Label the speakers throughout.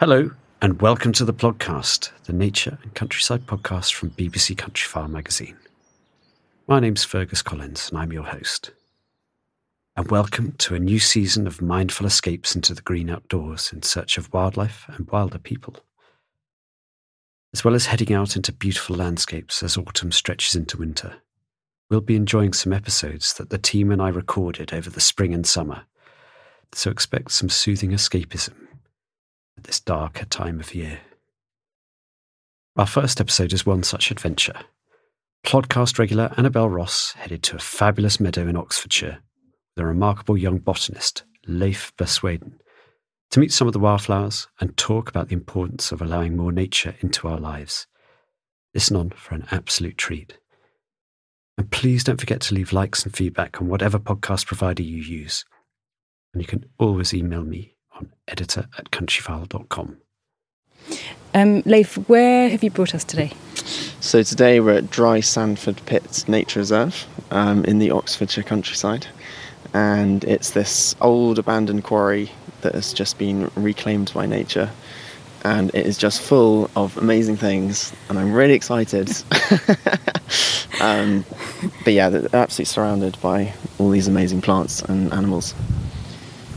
Speaker 1: Hello, and welcome to the Plodcast, the Nature and Countryside podcast from BBC Countryfile magazine. My name's Fergus Collins, and I'm your host. And welcome to a new season of mindful escapes into the green outdoors in search of wildlife and wilder people. As well as heading out into beautiful landscapes as autumn stretches into winter, we'll be enjoying some episodes that the team and I recorded over the spring and summer. So expect some soothing escapism at this darker time of year. Our first episode is one such adventure. Plodcast regular Annabel Ross headed to a fabulous meadow in Oxfordshire with a remarkable young botanist, Leif Bersweden, to meet some of the wildflowers and talk about the importance of allowing more nature into our lives. Listen on for an absolute treat. And please don't forget to leave likes and feedback on whatever podcast provider you use. And you can always email me on editor at countryfile.com.
Speaker 2: Um, Leif, where have you brought us today?
Speaker 3: So today we're at Dry Sandford Pit Nature Reserve um, in the Oxfordshire countryside, and it's this old abandoned quarry that has just been reclaimed by nature, and it is just full of amazing things, and I'm really excited. um, but yeah, they're absolutely surrounded by all these amazing plants and animals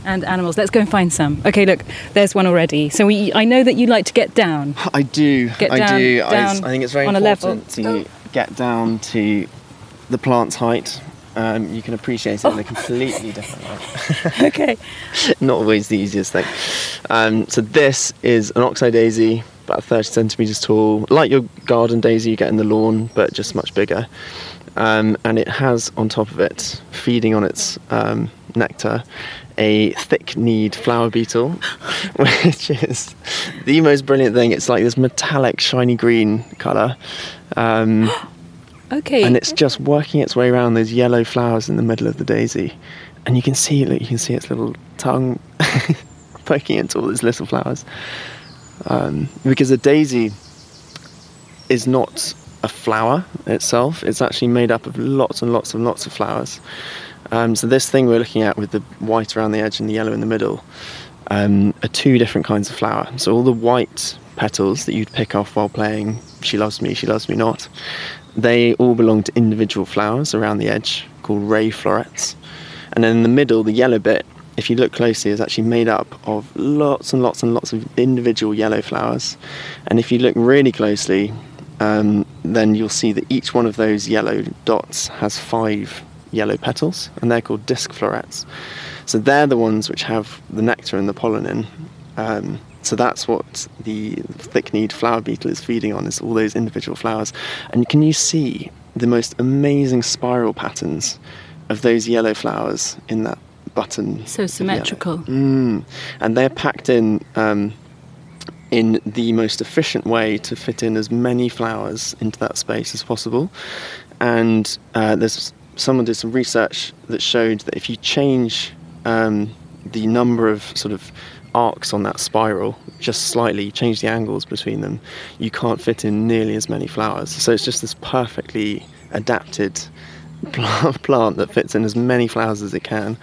Speaker 2: and animals. Let's go and find some. Okay, look, there's one already. So we, I know that you like to get down.
Speaker 3: I do.
Speaker 2: Get
Speaker 3: I
Speaker 2: down,
Speaker 3: do.
Speaker 2: down
Speaker 3: I, I think it's very important to get down to the plant's height. Um, you can appreciate it in
Speaker 2: Oh.
Speaker 3: a completely different light.
Speaker 2: okay.
Speaker 3: Not always the easiest thing. Um, so this is an oxeye daisy, about 30 centimeters tall, like your garden daisy you get in the lawn, but just much bigger. Um, and it has on top of it, feeding on its um, nectar, a thick-kneed flower beetle, which is the most brilliant thing. It's like this metallic, shiny green colour. Um,
Speaker 2: Okay.
Speaker 3: and it's just working its way around those yellow flowers in the middle of the daisy, and you can see you can see its little tongue poking into all these little flowers. Um, because a daisy is not a flower itself; it's actually made up of lots and lots and lots of flowers. Um, so this thing we're looking at with the white around the edge and the yellow in the middle um, are two different kinds of flower. So all the white petals that you'd pick off while playing "She Loves Me, She Loves Me Not," they all belong to individual flowers around the edge called ray florets. And then in the middle, the yellow bit, if you look closely, is actually made up of lots and lots and lots of individual yellow flowers. And if you look really closely, um, then you'll see that each one of those yellow dots has five yellow petals, and they're called disc florets. So they're the ones which have the nectar and the pollen in. Um, so that's what the thick-kneed flower beetle is feeding on, is all those individual flowers. And can you see the most amazing spiral patterns of those yellow flowers in that button?
Speaker 2: so symmetrical.
Speaker 3: Mm. And they're packed in um, in the most efficient way to fit in as many flowers into that space as possible. And uh, there's someone did some research that showed that if you change um, the number of sort of arcs on that spiral just slightly, change the angles between them, you can't fit in nearly as many flowers. So it's just this perfectly adapted plant, that fits in as many flowers as it can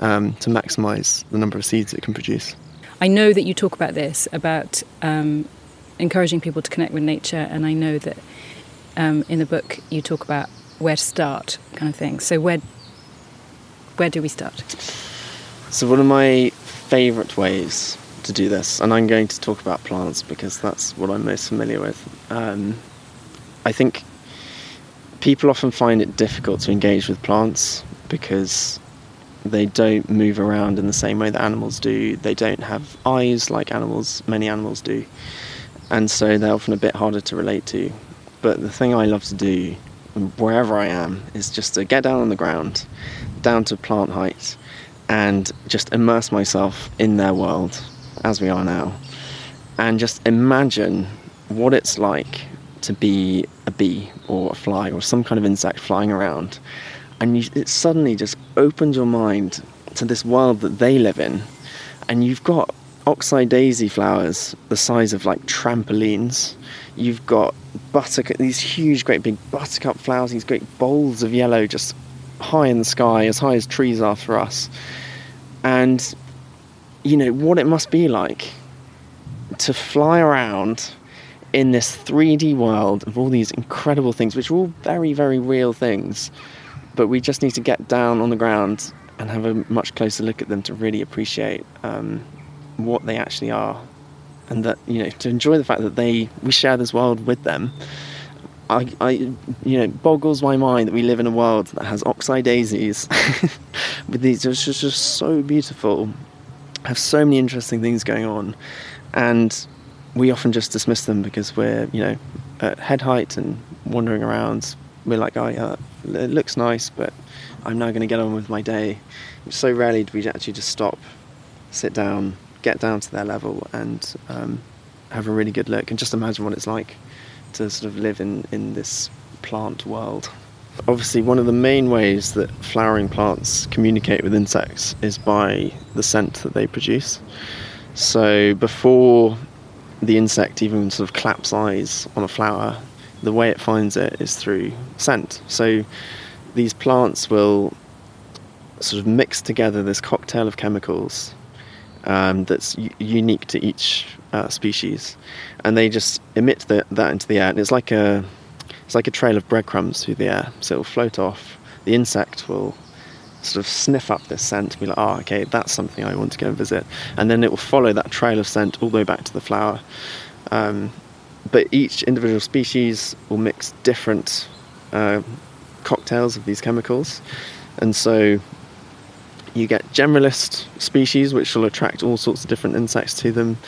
Speaker 3: um, to maximise the number of seeds it can produce.
Speaker 2: I know that you talk about this, about um, encouraging people to connect with nature, and I know that um, in the book you talk about where to start, kind of thing. So where where do we start?
Speaker 3: So one of my favourite ways to do this, and I'm going to talk about plants because that's what I'm most familiar with. Um, I think people often find it difficult to engage with plants because they don't move around in the same way that animals do. They don't have eyes like animals, many animals do, and so they're often a bit harder to relate to. But the thing I love to do, wherever I am, is just to get down on the ground, down to plant height, and just immerse myself in their world as we are now. And just imagine what it's like to be a bee or a fly or some kind of insect flying around. And you, it suddenly just opens your mind to this world that they live in. And you've got oxeye daisy flowers the size of like trampolines you've got buttercup these huge great big buttercup flowers these great bowls of yellow just high in the sky as high as trees are for us. And you know what it must be like to fly around in this 3D world of all these incredible things, which are all very, very real things, but we just need to get down on the ground and have a much closer look at them to really appreciate um, what they actually are, and that you know to enjoy the fact that they we share this world with them. I, I you know boggles my mind that we live in a world that has oxeye daisies. With these it's just, just so beautiful. Have so many interesting things going on. And we often just dismiss them because we're you know at head height and wandering around. We're like oh yeah it looks nice but i'm now going to get on with my day. So rarely do we actually just stop sit down get down to their level and um, have a really good look and just imagine what it's like to sort of live in in this plant world obviously one of the main ways that flowering plants communicate with insects is by the scent that they produce so before the insect even sort of claps eyes on a flower, the way it finds it is through scent. So these plants will sort of mix together this cocktail of chemicals um, that's u- unique to each uh, species, and they just emit the, that into the air. And it's like a it's like a trail of breadcrumbs through the air. So it'll float off. The insect will sort of sniff up this scent and be like, oh, okay, that's something I want to go and visit. And then it will follow that trail of scent all the way back to the flower. Um, but each individual species will mix different uh, cocktails of these chemicals. And so you get generalist species, which will attract all sorts of different insects to them.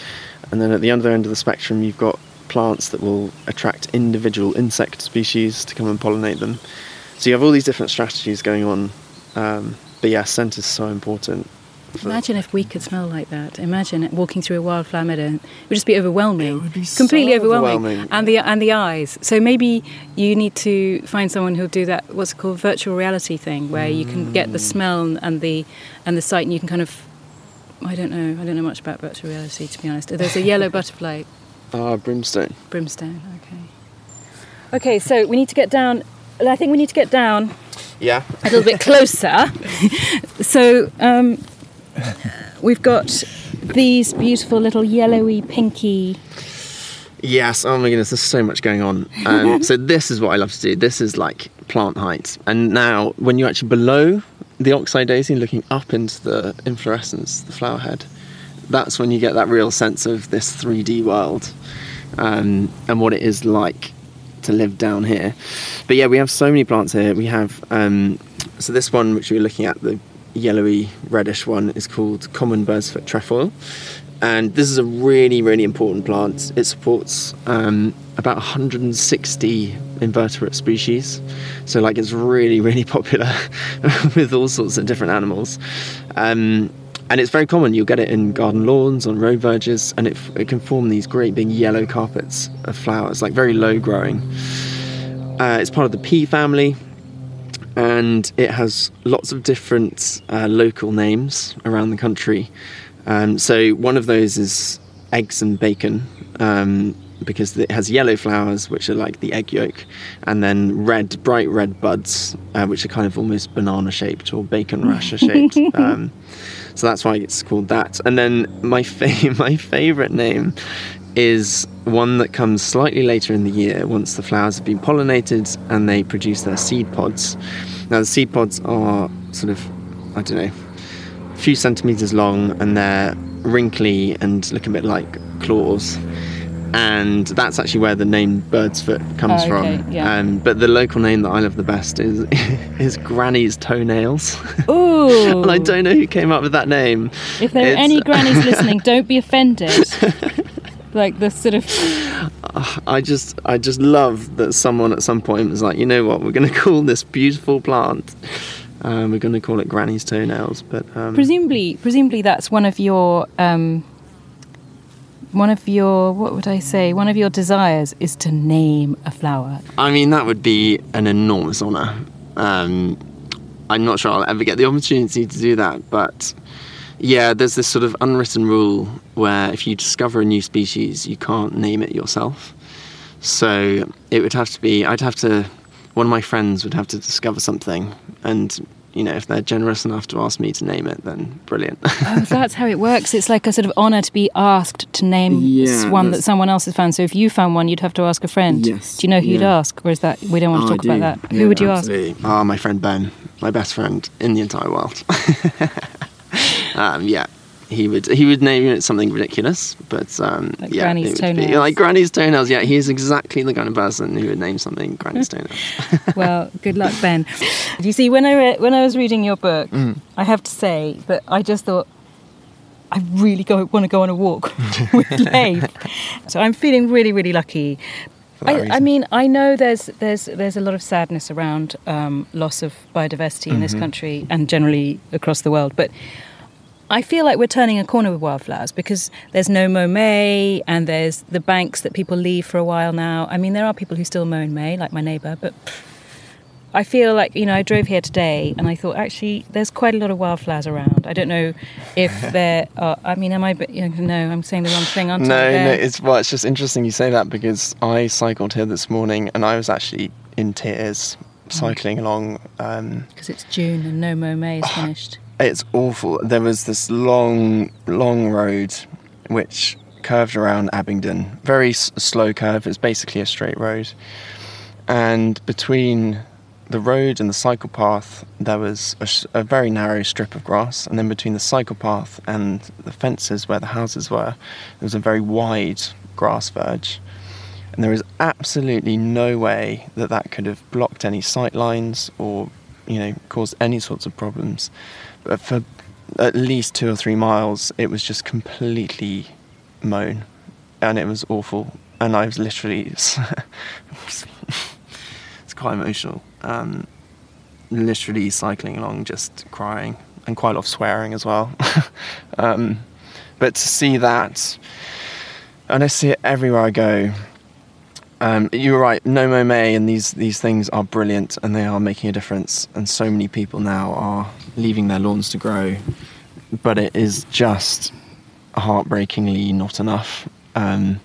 Speaker 3: And then at the other end of the spectrum, you've got plants that will attract individual insect species to come and pollinate them. So you have all these different strategies going on um, but yeah, scent is so important.
Speaker 2: Imagine if we could smell like that. Imagine walking through a wildflower meadow. It would just be overwhelming.
Speaker 3: It would be
Speaker 2: completely
Speaker 3: so
Speaker 2: overwhelming.
Speaker 3: overwhelming.
Speaker 2: And the and the eyes. So maybe you need to find someone who'll do that what's it called virtual reality thing where you can get the smell and the and the sight and you can kind of I don't know. I don't know much about virtual reality to be honest. There's a yellow butterfly
Speaker 3: Ah, brimstone.
Speaker 2: brimstone. Okay. Okay, so we need to get down I think we need to get down
Speaker 3: Yeah.
Speaker 2: a little bit closer. so um, we've got these beautiful little yellowy, pinky.
Speaker 3: Yes. Oh my goodness, there's so much going on. Um, so this is what I love to do. This is like plant height. And now, when you're actually below the oxeye daisy, looking up into the inflorescence, the flower head, that's when you get that real sense of this 3D world um, and what it is like to live down here. But yeah, we have so many plants here. We have um, so this one, which we we're looking at, the yellowy reddish one, is called common bird's foot trefoil, and this is a really really important plant. It supports um, about 160 invertebrate species, so like it's really really popular with all sorts of different animals. Um, and it's very common. You'll get it in garden lawns, on road verges, and it, it can form these great big yellow carpets of flowers, like very low growing. Uh, it's part of the pea family, and it has lots of different uh, local names around the country. Um, so one of those is eggs and bacon. Um, because it has yellow flowers, which are like the egg yolk, and then red, bright red buds, uh, which are kind of almost banana shaped or bacon rasher shaped. Um, so that's why it's called that. And then my fa- my favorite name is one that comes slightly later in the year once the flowers have been pollinated and they produce their seed pods. Now the seed pods are sort of I don't know a few centimeters long and they're wrinkly and look a bit like claws. And that's actually where the name bird's foot comes
Speaker 2: Oh, okay,
Speaker 3: from.
Speaker 2: yeah.
Speaker 3: Um, but the local name that I love the best is is Granny's toenails.
Speaker 2: Ooh!
Speaker 3: and I don't know who came up with that name.
Speaker 2: If there are any grannies listening, don't be offended. Like the sort of
Speaker 3: I just I just love that someone at some point was like, you know what, we're going to call this beautiful plant Um, we're going to call it Granny's toenails, but um,
Speaker 2: Presumably, presumably that's one of your um, one of your what would I say? One of your desires is to name a flower.
Speaker 3: I mean that would be an enormous honour. Um, I'm not sure I'll ever get the opportunity to do that, but yeah, there's this sort of unwritten rule where if you discover a new species, you can't name it yourself. So it would have to be, I'd have to, one of my friends would have to discover something, and you know, if they're generous enough to ask me to name it, then brilliant.
Speaker 2: Oh, that's how it works. It's like a sort of honour to be asked to name
Speaker 3: Yeah,
Speaker 2: one that someone else has found. So if you found one, you'd have to ask a friend.
Speaker 3: Yes,
Speaker 2: Do you know who you'd ask, or is that we don't want to
Speaker 3: Oh,
Speaker 2: talk about that?
Speaker 3: Yeah,
Speaker 2: who would you ask?
Speaker 3: absolutely. Ah, my friend Ben, my best friend in the entire world. um, yeah, he would he would name it something ridiculous, but um,
Speaker 2: Like
Speaker 3: yeah,
Speaker 2: Granny's
Speaker 3: would be- like Granny's toenails. Yeah, he's exactly the kind of person who would name something Granny's toenails.
Speaker 2: well, good luck, Ben. You see, when I re- when I was reading your book,
Speaker 3: Mm.
Speaker 2: I have to say that I just thought I really go want to go on a walk with Leif. So I'm feeling really, really lucky.
Speaker 3: For that
Speaker 2: I, I mean, I know there's there's there's a lot of sadness around um, loss of biodiversity in
Speaker 3: Mm-hmm.
Speaker 2: this country and generally across the world, but. I feel like we're turning a corner with wildflowers because there's no mow May and there's the banks that people leave for a while now. I mean, there are people who still mow in May, like my neighbour, but I feel like, you know, I drove here today and I thought actually there's quite a lot of wildflowers around. I don't know if there are, I mean, am I, you know, no, I'm saying the wrong thing, aren't
Speaker 3: no,
Speaker 2: I?
Speaker 3: no,
Speaker 2: There-
Speaker 3: it's well, it's just interesting you say that because I cycled here this morning and I was actually in tears cycling along. Um,
Speaker 2: Because it's June and no mow May is finished.
Speaker 3: It's awful. There was this long, long road which curved around Abingdon. Very s- slow curve. It's basically a straight road. And between the road and the cycle path, there was a very narrow strip of grass. And then between the cycle path and the fences where the houses were, there was a very wide grass verge. And there is absolutely no way that that could have blocked any sight lines or, you know, caused any sorts of problems. But for at least two or three miles, it was just completely mown, and it was awful. And I was literally, it's quite emotional. Um, literally cycling along, just crying, and quite a lot of swearing as well. um, but to see that, and I see it everywhere I go. Um, you're right. No Mow May and these these things are brilliant, and they are making a difference. And so many people now are leaving their lawns to grow, but it is just heartbreakingly not enough. Um,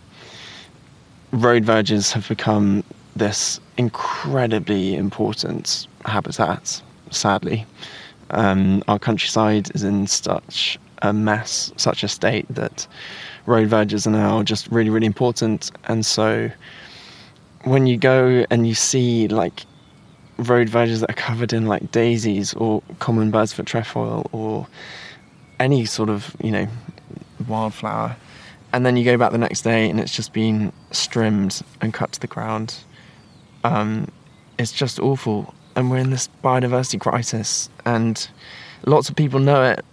Speaker 3: road verges have become this incredibly important habitat. Sadly, um, our countryside is in such a mess, such a state that road verges are now just really, really important. And so, when you go and you see like road verges that are covered in like daisies or common birds foot trefoil or any sort of you know wildflower and then you go back the next day and it's just been strimmed and cut to the ground um, it's just awful and we're in this biodiversity crisis and lots of people know it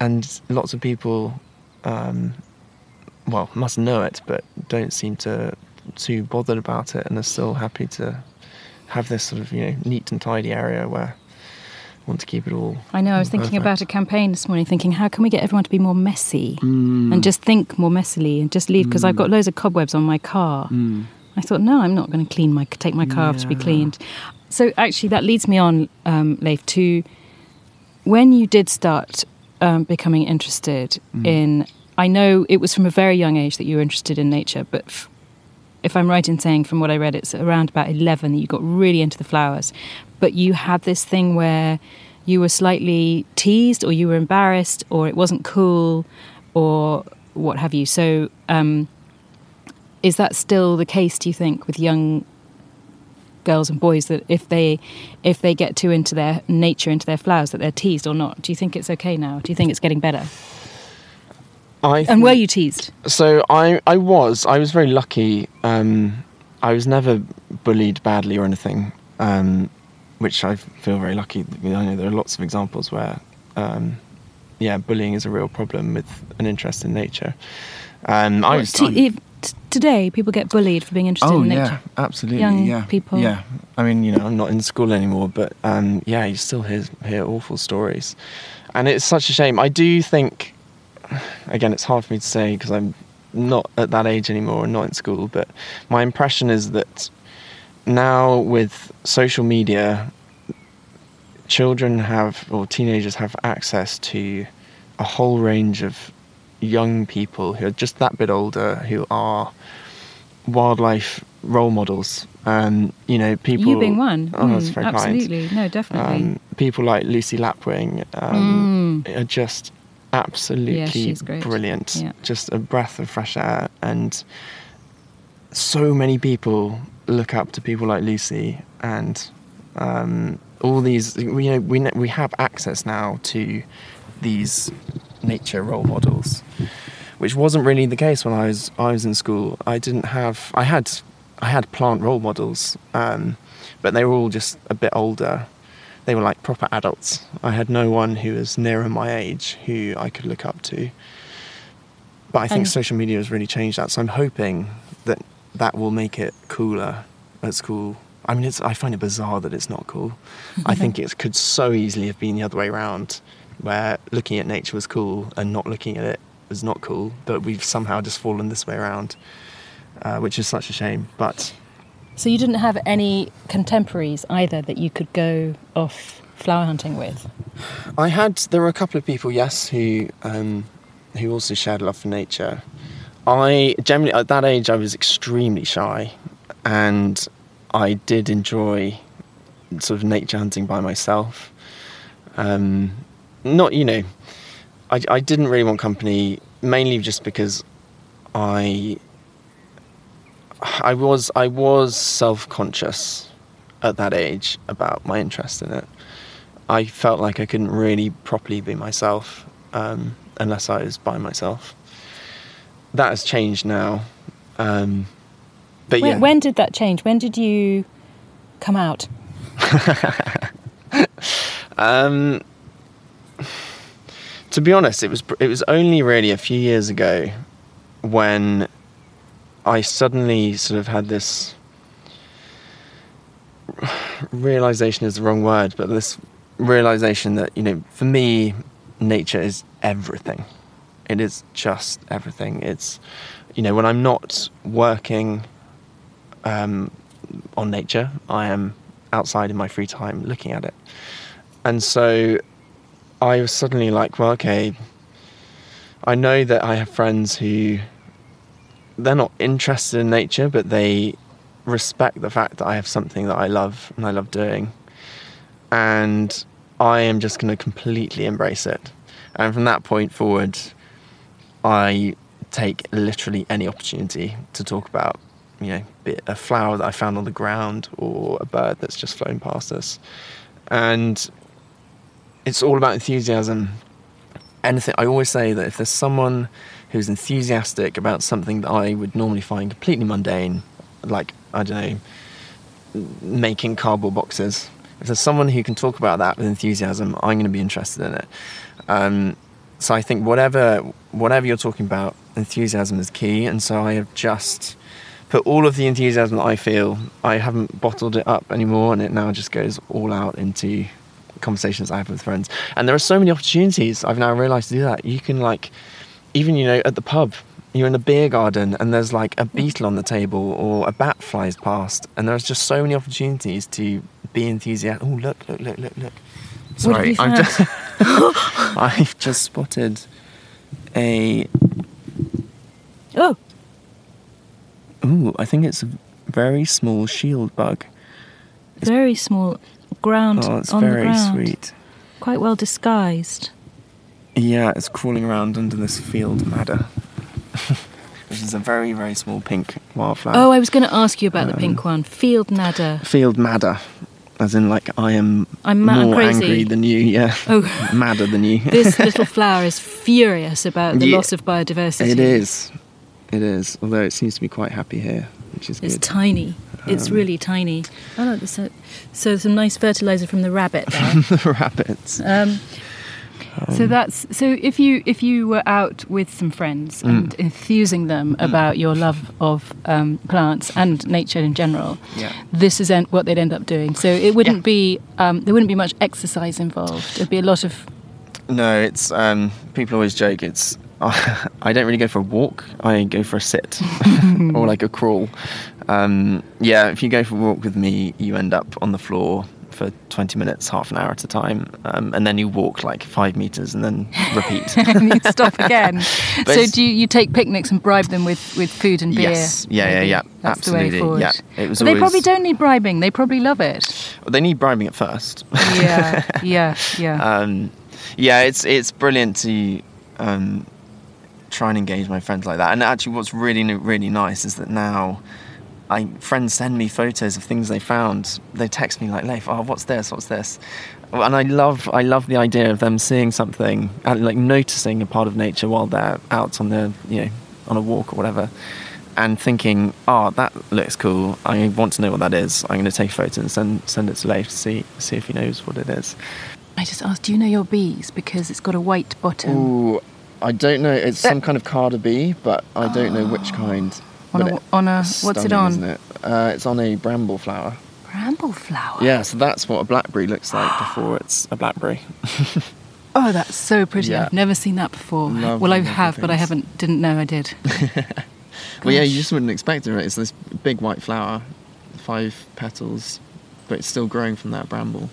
Speaker 3: and lots of people um, well must know it but don't seem to too bothered about it and are still happy to have this sort of you know neat and tidy area where I want to keep it all.
Speaker 2: I know, I was thinking
Speaker 3: perfect.
Speaker 2: about a campaign this morning, thinking, how can we get everyone to be more messy
Speaker 3: Mm.
Speaker 2: and just think more messily and just leave? Because I've got loads of cobwebs on my car. I thought, no, I'm not going to clean my take my car off to be cleaned. So actually, that leads me on, um, Leif, to when you did start um, becoming interested in. I know it was from a very young age that you were interested in nature, but f- if I'm right in saying from what I read, it's around about 11 that you got really into the flowers. But you had this thing where you were slightly teased, or you were embarrassed, or it wasn't cool, or what have you. So, um, is that still the case? Do you think with young girls and boys that if they if they get too into their nature, into their flowers, that they're teased or not? Do you think it's okay now? Do you think it's getting better?
Speaker 3: I
Speaker 2: And were you teased?
Speaker 3: So I I was I was very lucky. Um, I was never bullied badly or anything, um, which I feel very lucky. I know there are lots of examples where, um, yeah, bullying is a real problem with an interest in nature. Um, I was
Speaker 2: te- t- today people get bullied for being interested in it.
Speaker 3: oh
Speaker 2: in
Speaker 3: yeah, absolutely.
Speaker 2: Young
Speaker 3: yeah,
Speaker 2: people.
Speaker 3: Yeah, I mean, you know, I'm not in school anymore, but um, yeah, you still hear hear awful stories, and it's such a shame. I do think, again, it's hard for me to say because I'm not at that age anymore and not in school, but my impression is that now with social media, children have or teenagers have access to a whole range of young people who are just that bit older who are wildlife role models. Um, you know, people.
Speaker 2: you being one.
Speaker 3: Oh, that's
Speaker 2: Mm,
Speaker 3: very kind.
Speaker 2: absolutely. No, definitely.
Speaker 3: Um, people like Lucy Lapwing um,
Speaker 2: Mm.
Speaker 3: are just absolutely
Speaker 2: she's great.
Speaker 3: brilliant.
Speaker 2: Yeah.
Speaker 3: Just a breath of fresh air, and so many people look up to people like Lucy, and um, all these. You know, we we have access now to these nature role models, which wasn't really the case when I was I was in school. I didn't have. I had I had plant role models, um, but they were all just a bit older. They were like proper adults. I had no one who was nearer my age who I could look up to. But I think
Speaker 2: And-
Speaker 3: social media has really changed that. So I'm hoping that that will make it cooler at school. I mean, it's, I find it bizarre that it's not cool. I think it could so easily have been the other way around, where looking at nature was cool and not looking at it was not cool. But we've somehow just fallen this way around, uh, which is such a shame. But
Speaker 2: so you didn't have any contemporaries either that you could go off flower hunting with?
Speaker 3: I had there were a couple of people, yes, who um, who also shared a love for nature. I generally at that age I was extremely shy, and I did enjoy sort of nature hunting by myself. Um, not you know, I, I didn't really want company mainly just because I I was I was self conscious at that age about my interest in it. I felt like I couldn't really properly be myself um, unless I was by myself. That has changed now. Um, but
Speaker 2: When,
Speaker 3: yeah,
Speaker 2: when did that change? When did you come out?
Speaker 3: Um, to be honest, it was it was only really a few years ago when I suddenly sort of had this realization is the wrong word, but this realization that you know, for me, nature is everything. It is just everything. It's you know, when I'm not working um, on nature, I am outside in my free time looking at it. And so I was suddenly like, well, okay, I know that I have friends who they're not interested in nature, but they respect the fact that I have something that I love and I love doing. And I am just going to completely embrace it. And from that point forward, I take literally any opportunity to talk about, you know, a flower that I found on the ground or a bird that's just flown past us. And it's all about enthusiasm. Anything I always say that if there's someone who's enthusiastic about something that I would normally find completely mundane, like I don't know, making cardboard boxes. If there's someone who can talk about that with enthusiasm, I'm going to be interested in it. Um, so I think whatever whatever you're talking about, enthusiasm is key. And so I have just put all of the enthusiasm that I feel. I haven't bottled it up anymore, and it now just goes all out into conversations I have with friends. And there are so many opportunities. I've now realised to do that. You can like, even you know, at the pub, you're in a beer garden, and there's like a beetle on the table, or a bat flies past, and there's just so many opportunities to be enthusiastic. Oh, look, look, look, look, look.
Speaker 2: What have
Speaker 3: Sorry,
Speaker 2: you
Speaker 3: I'm just. I've just spotted a.
Speaker 2: Oh,
Speaker 3: Ooh, I think it's a very small shield bug.
Speaker 2: very small ground
Speaker 3: Oh, it's
Speaker 2: on the
Speaker 3: very
Speaker 2: ground.
Speaker 3: sweet.
Speaker 2: Quite well disguised.
Speaker 3: Yeah, it's crawling around under this field madder, which is a very, very small pink wildflower.
Speaker 2: Oh, I was going to ask you about the
Speaker 3: Um,
Speaker 2: pink one. Field nadder.
Speaker 3: Field madder, as in like I am
Speaker 2: I'm mad
Speaker 3: more
Speaker 2: crazy.
Speaker 3: angry than you. Yeah,
Speaker 2: Oh,
Speaker 3: madder than you.
Speaker 2: this little flower is furious about the
Speaker 3: Yeah.
Speaker 2: loss of biodiversity.
Speaker 3: it is, it is. Although it seems to be quite happy here, which is
Speaker 2: It's
Speaker 3: good.
Speaker 2: tiny. It's
Speaker 3: Um,
Speaker 2: really tiny. This. uh, So some nice fertilizer from the rabbit there.
Speaker 3: the rabbits.
Speaker 2: um, so that's so if you if you were out with some friends and enthusing them about your love of um, plants and nature in general,
Speaker 3: Yeah.
Speaker 2: this is en- what they'd end up doing. So it wouldn't be um, there wouldn't be much exercise involved. It'd be a lot of
Speaker 3: No, it's um, people always joke. It's I don't really go for a walk. I go for a sit or like a crawl. Um, yeah, if you go for a walk with me, you end up on the floor for 20 minutes, half an hour at a time, um, and then you walk like five meters and then repeat.
Speaker 2: and you'd stop again. So do you, you take picnics and bribe them with, with food and beer?
Speaker 3: Yes. Yeah, yeah,
Speaker 2: maybe?
Speaker 3: yeah.
Speaker 2: That's the way
Speaker 3: Absolutely.
Speaker 2: forward.
Speaker 3: Yeah. It was
Speaker 2: But they probably don't need bribing. They probably love it.
Speaker 3: they need bribing at first.
Speaker 2: Yeah, yeah, yeah.
Speaker 3: um, yeah, it's it's brilliant to um, try and engage my friends like that. And actually, what's really really nice is that now. I friends send me photos of things they found. They text me like, "Leif, oh, what's this? What's this?" And I love, I love the idea of them seeing something, and like noticing a part of nature while they're out on the, you know, on a walk or whatever, and thinking, "Oh, that looks cool. I want to know what that is. I'm going to take a photo and send send it to Leif to see see if he knows what it is."
Speaker 2: I just asked, do you know your bees? Because it's got a white bottom.
Speaker 3: Ooh, I don't know. It's
Speaker 2: That-
Speaker 3: some kind of carder bee, but I don't know which kind.
Speaker 2: On a- on a- what's it on?
Speaker 3: Isn't it? Uh, it's on a bramble flower.
Speaker 2: Bramble flower.
Speaker 3: Yeah, so that's what a blackberry looks like before it's a blackberry.
Speaker 2: Oh, that's so pretty.
Speaker 3: Yeah.
Speaker 2: I've never seen that before. Well, I have, but I haven't. Didn't know I did.
Speaker 3: Well, yeah, you just wouldn't expect it. Right? It's this big white flower, five petals, but it's still growing from that bramble.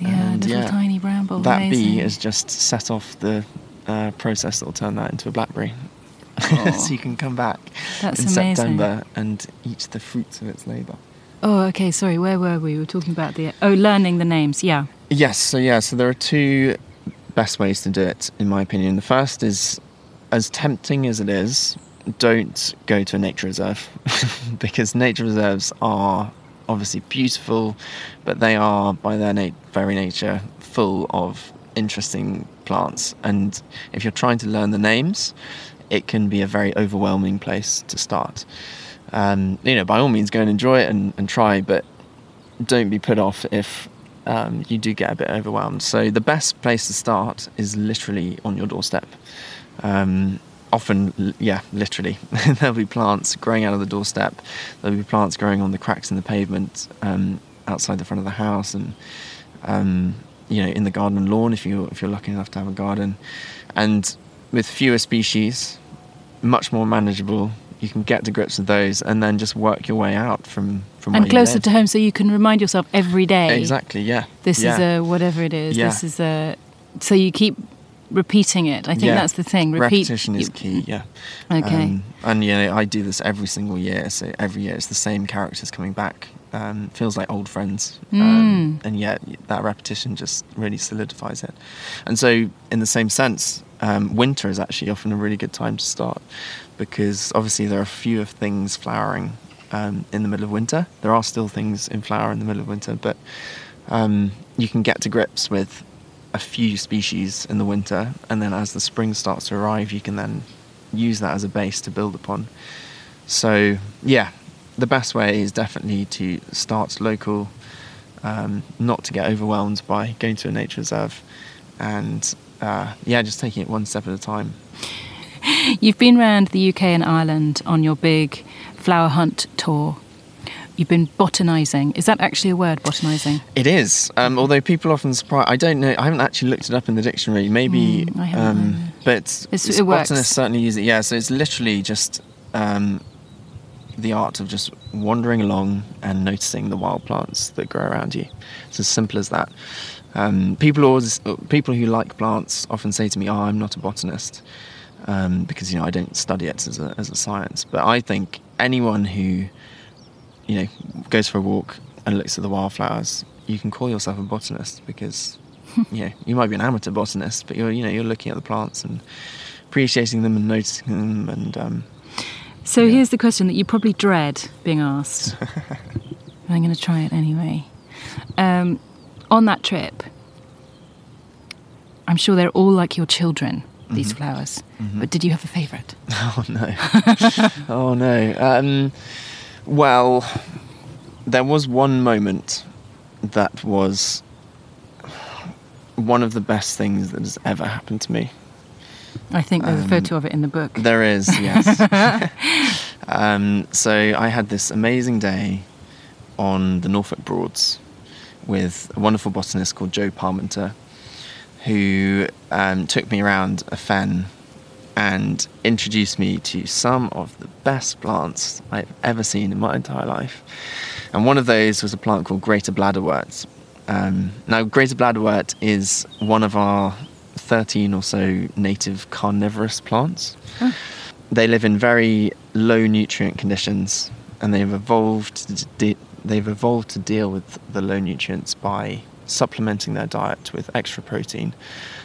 Speaker 2: Yeah,
Speaker 3: And,
Speaker 2: little
Speaker 3: yeah,
Speaker 2: tiny bramble.
Speaker 3: that
Speaker 2: Amazing.
Speaker 3: bee has just set off the uh, process that will turn that into a blackberry. So you can come back
Speaker 2: That's
Speaker 3: in
Speaker 2: amazing.
Speaker 3: September and eat the fruits of its labour.
Speaker 2: Oh, okay. Sorry, where were we? We were talking about the oh, learning the names. Yeah.
Speaker 3: Yes, so yeah, so there are two best ways to do it, in my opinion. The first is, as tempting as it is, don't go to a nature reserve because nature reserves are obviously beautiful, but they are, by their na- very nature, full of interesting plants. And if you're trying to learn the names, it can be a very overwhelming place to start. Um, you know, by all means, go and enjoy it and, and try, but don't be put off if um, you do get a bit overwhelmed. So the best place to start is literally on your doorstep. Um, often, yeah, literally, there'll be plants growing out of the doorstep. There'll be plants growing on the cracks in the pavement um, outside the front of the house, and um, you know, in the garden and lawn if you if you're lucky enough to have a garden, and with fewer species, much more manageable. You can get to grips with those, and then just work your way out from from
Speaker 2: and
Speaker 3: you
Speaker 2: closer to home, so you can remind yourself every day.
Speaker 3: Exactly. Yeah.
Speaker 2: This
Speaker 3: yeah.
Speaker 2: is a whatever it is.
Speaker 3: Yeah.
Speaker 2: This is a. So you keep repeating it. I think
Speaker 3: Yeah.
Speaker 2: that's the thing. Repeat.
Speaker 3: repetition is key. Yeah.
Speaker 2: Okay.
Speaker 3: Um, and yeah, I do this every single year. So every year it's the same characters coming back. Um, feels like old friends. Um,
Speaker 2: Mm.
Speaker 3: and yet that repetition just really solidifies it. And so, in the same sense, um, winter is actually often a really good time to start because obviously there are fewer things flowering um, in the middle of winter. There are still things in flower in the middle of winter, but um, you can get to grips with a few species in the winter, and then as the spring starts to arrive, you can then use that as a base to build upon. So, yeah, the best way is definitely to start local, um, not to get overwhelmed by going to a nature reserve, and uh, yeah, just taking it one step at a time.
Speaker 2: You've been around the UK and Ireland on your big flower hunt tour. You've been botanising. Is that actually a word, botanising?
Speaker 3: It is, um, although people often surprise. I don't know. I haven't actually looked it up in the dictionary. Maybe,
Speaker 2: Mm, I
Speaker 3: um, but
Speaker 2: It's- it works.
Speaker 3: botanists certainly use it. Yeah, so it's literally just um, the art of just wandering along and noticing the wild plants that grow around you. It's as simple as that. Um, people always, people who like plants often say to me, "Oh, I'm not a botanist," um, because you know I don't study it as a as a science. But I think anyone who you know, goes for a walk and looks at the wildflowers, you can call yourself a botanist because, you know, you might be an amateur botanist, but you're, you know, you're looking at the plants and appreciating them and noticing them and, um,
Speaker 2: So
Speaker 3: Yeah.
Speaker 2: here's the question that you probably dread being asked. I'm going to try it anyway. Um, on that trip, I'm sure they're all like your children, these
Speaker 3: Mm-hmm.
Speaker 2: flowers. But did you have a favourite?
Speaker 3: oh no, oh no. Um, well, there was one moment that was one of the best things that has ever happened to me.
Speaker 2: I think there's a
Speaker 3: Um,
Speaker 2: photo of it in the book.
Speaker 3: There is, yes. um, so I had this amazing day on the Norfolk Broads with a wonderful botanist called Jo Parmenter, who um, took me around a fen and introduced me to some of the best plants I've ever seen in my entire life. And one of those was a plant called Greater Bladderwort. Um, now, Greater Bladderwort is one of our 13 or so native carnivorous plants. They live in very low nutrient conditions, and they've evolved. To de- they've evolved to deal with the low nutrients by supplementing their diet with extra protein.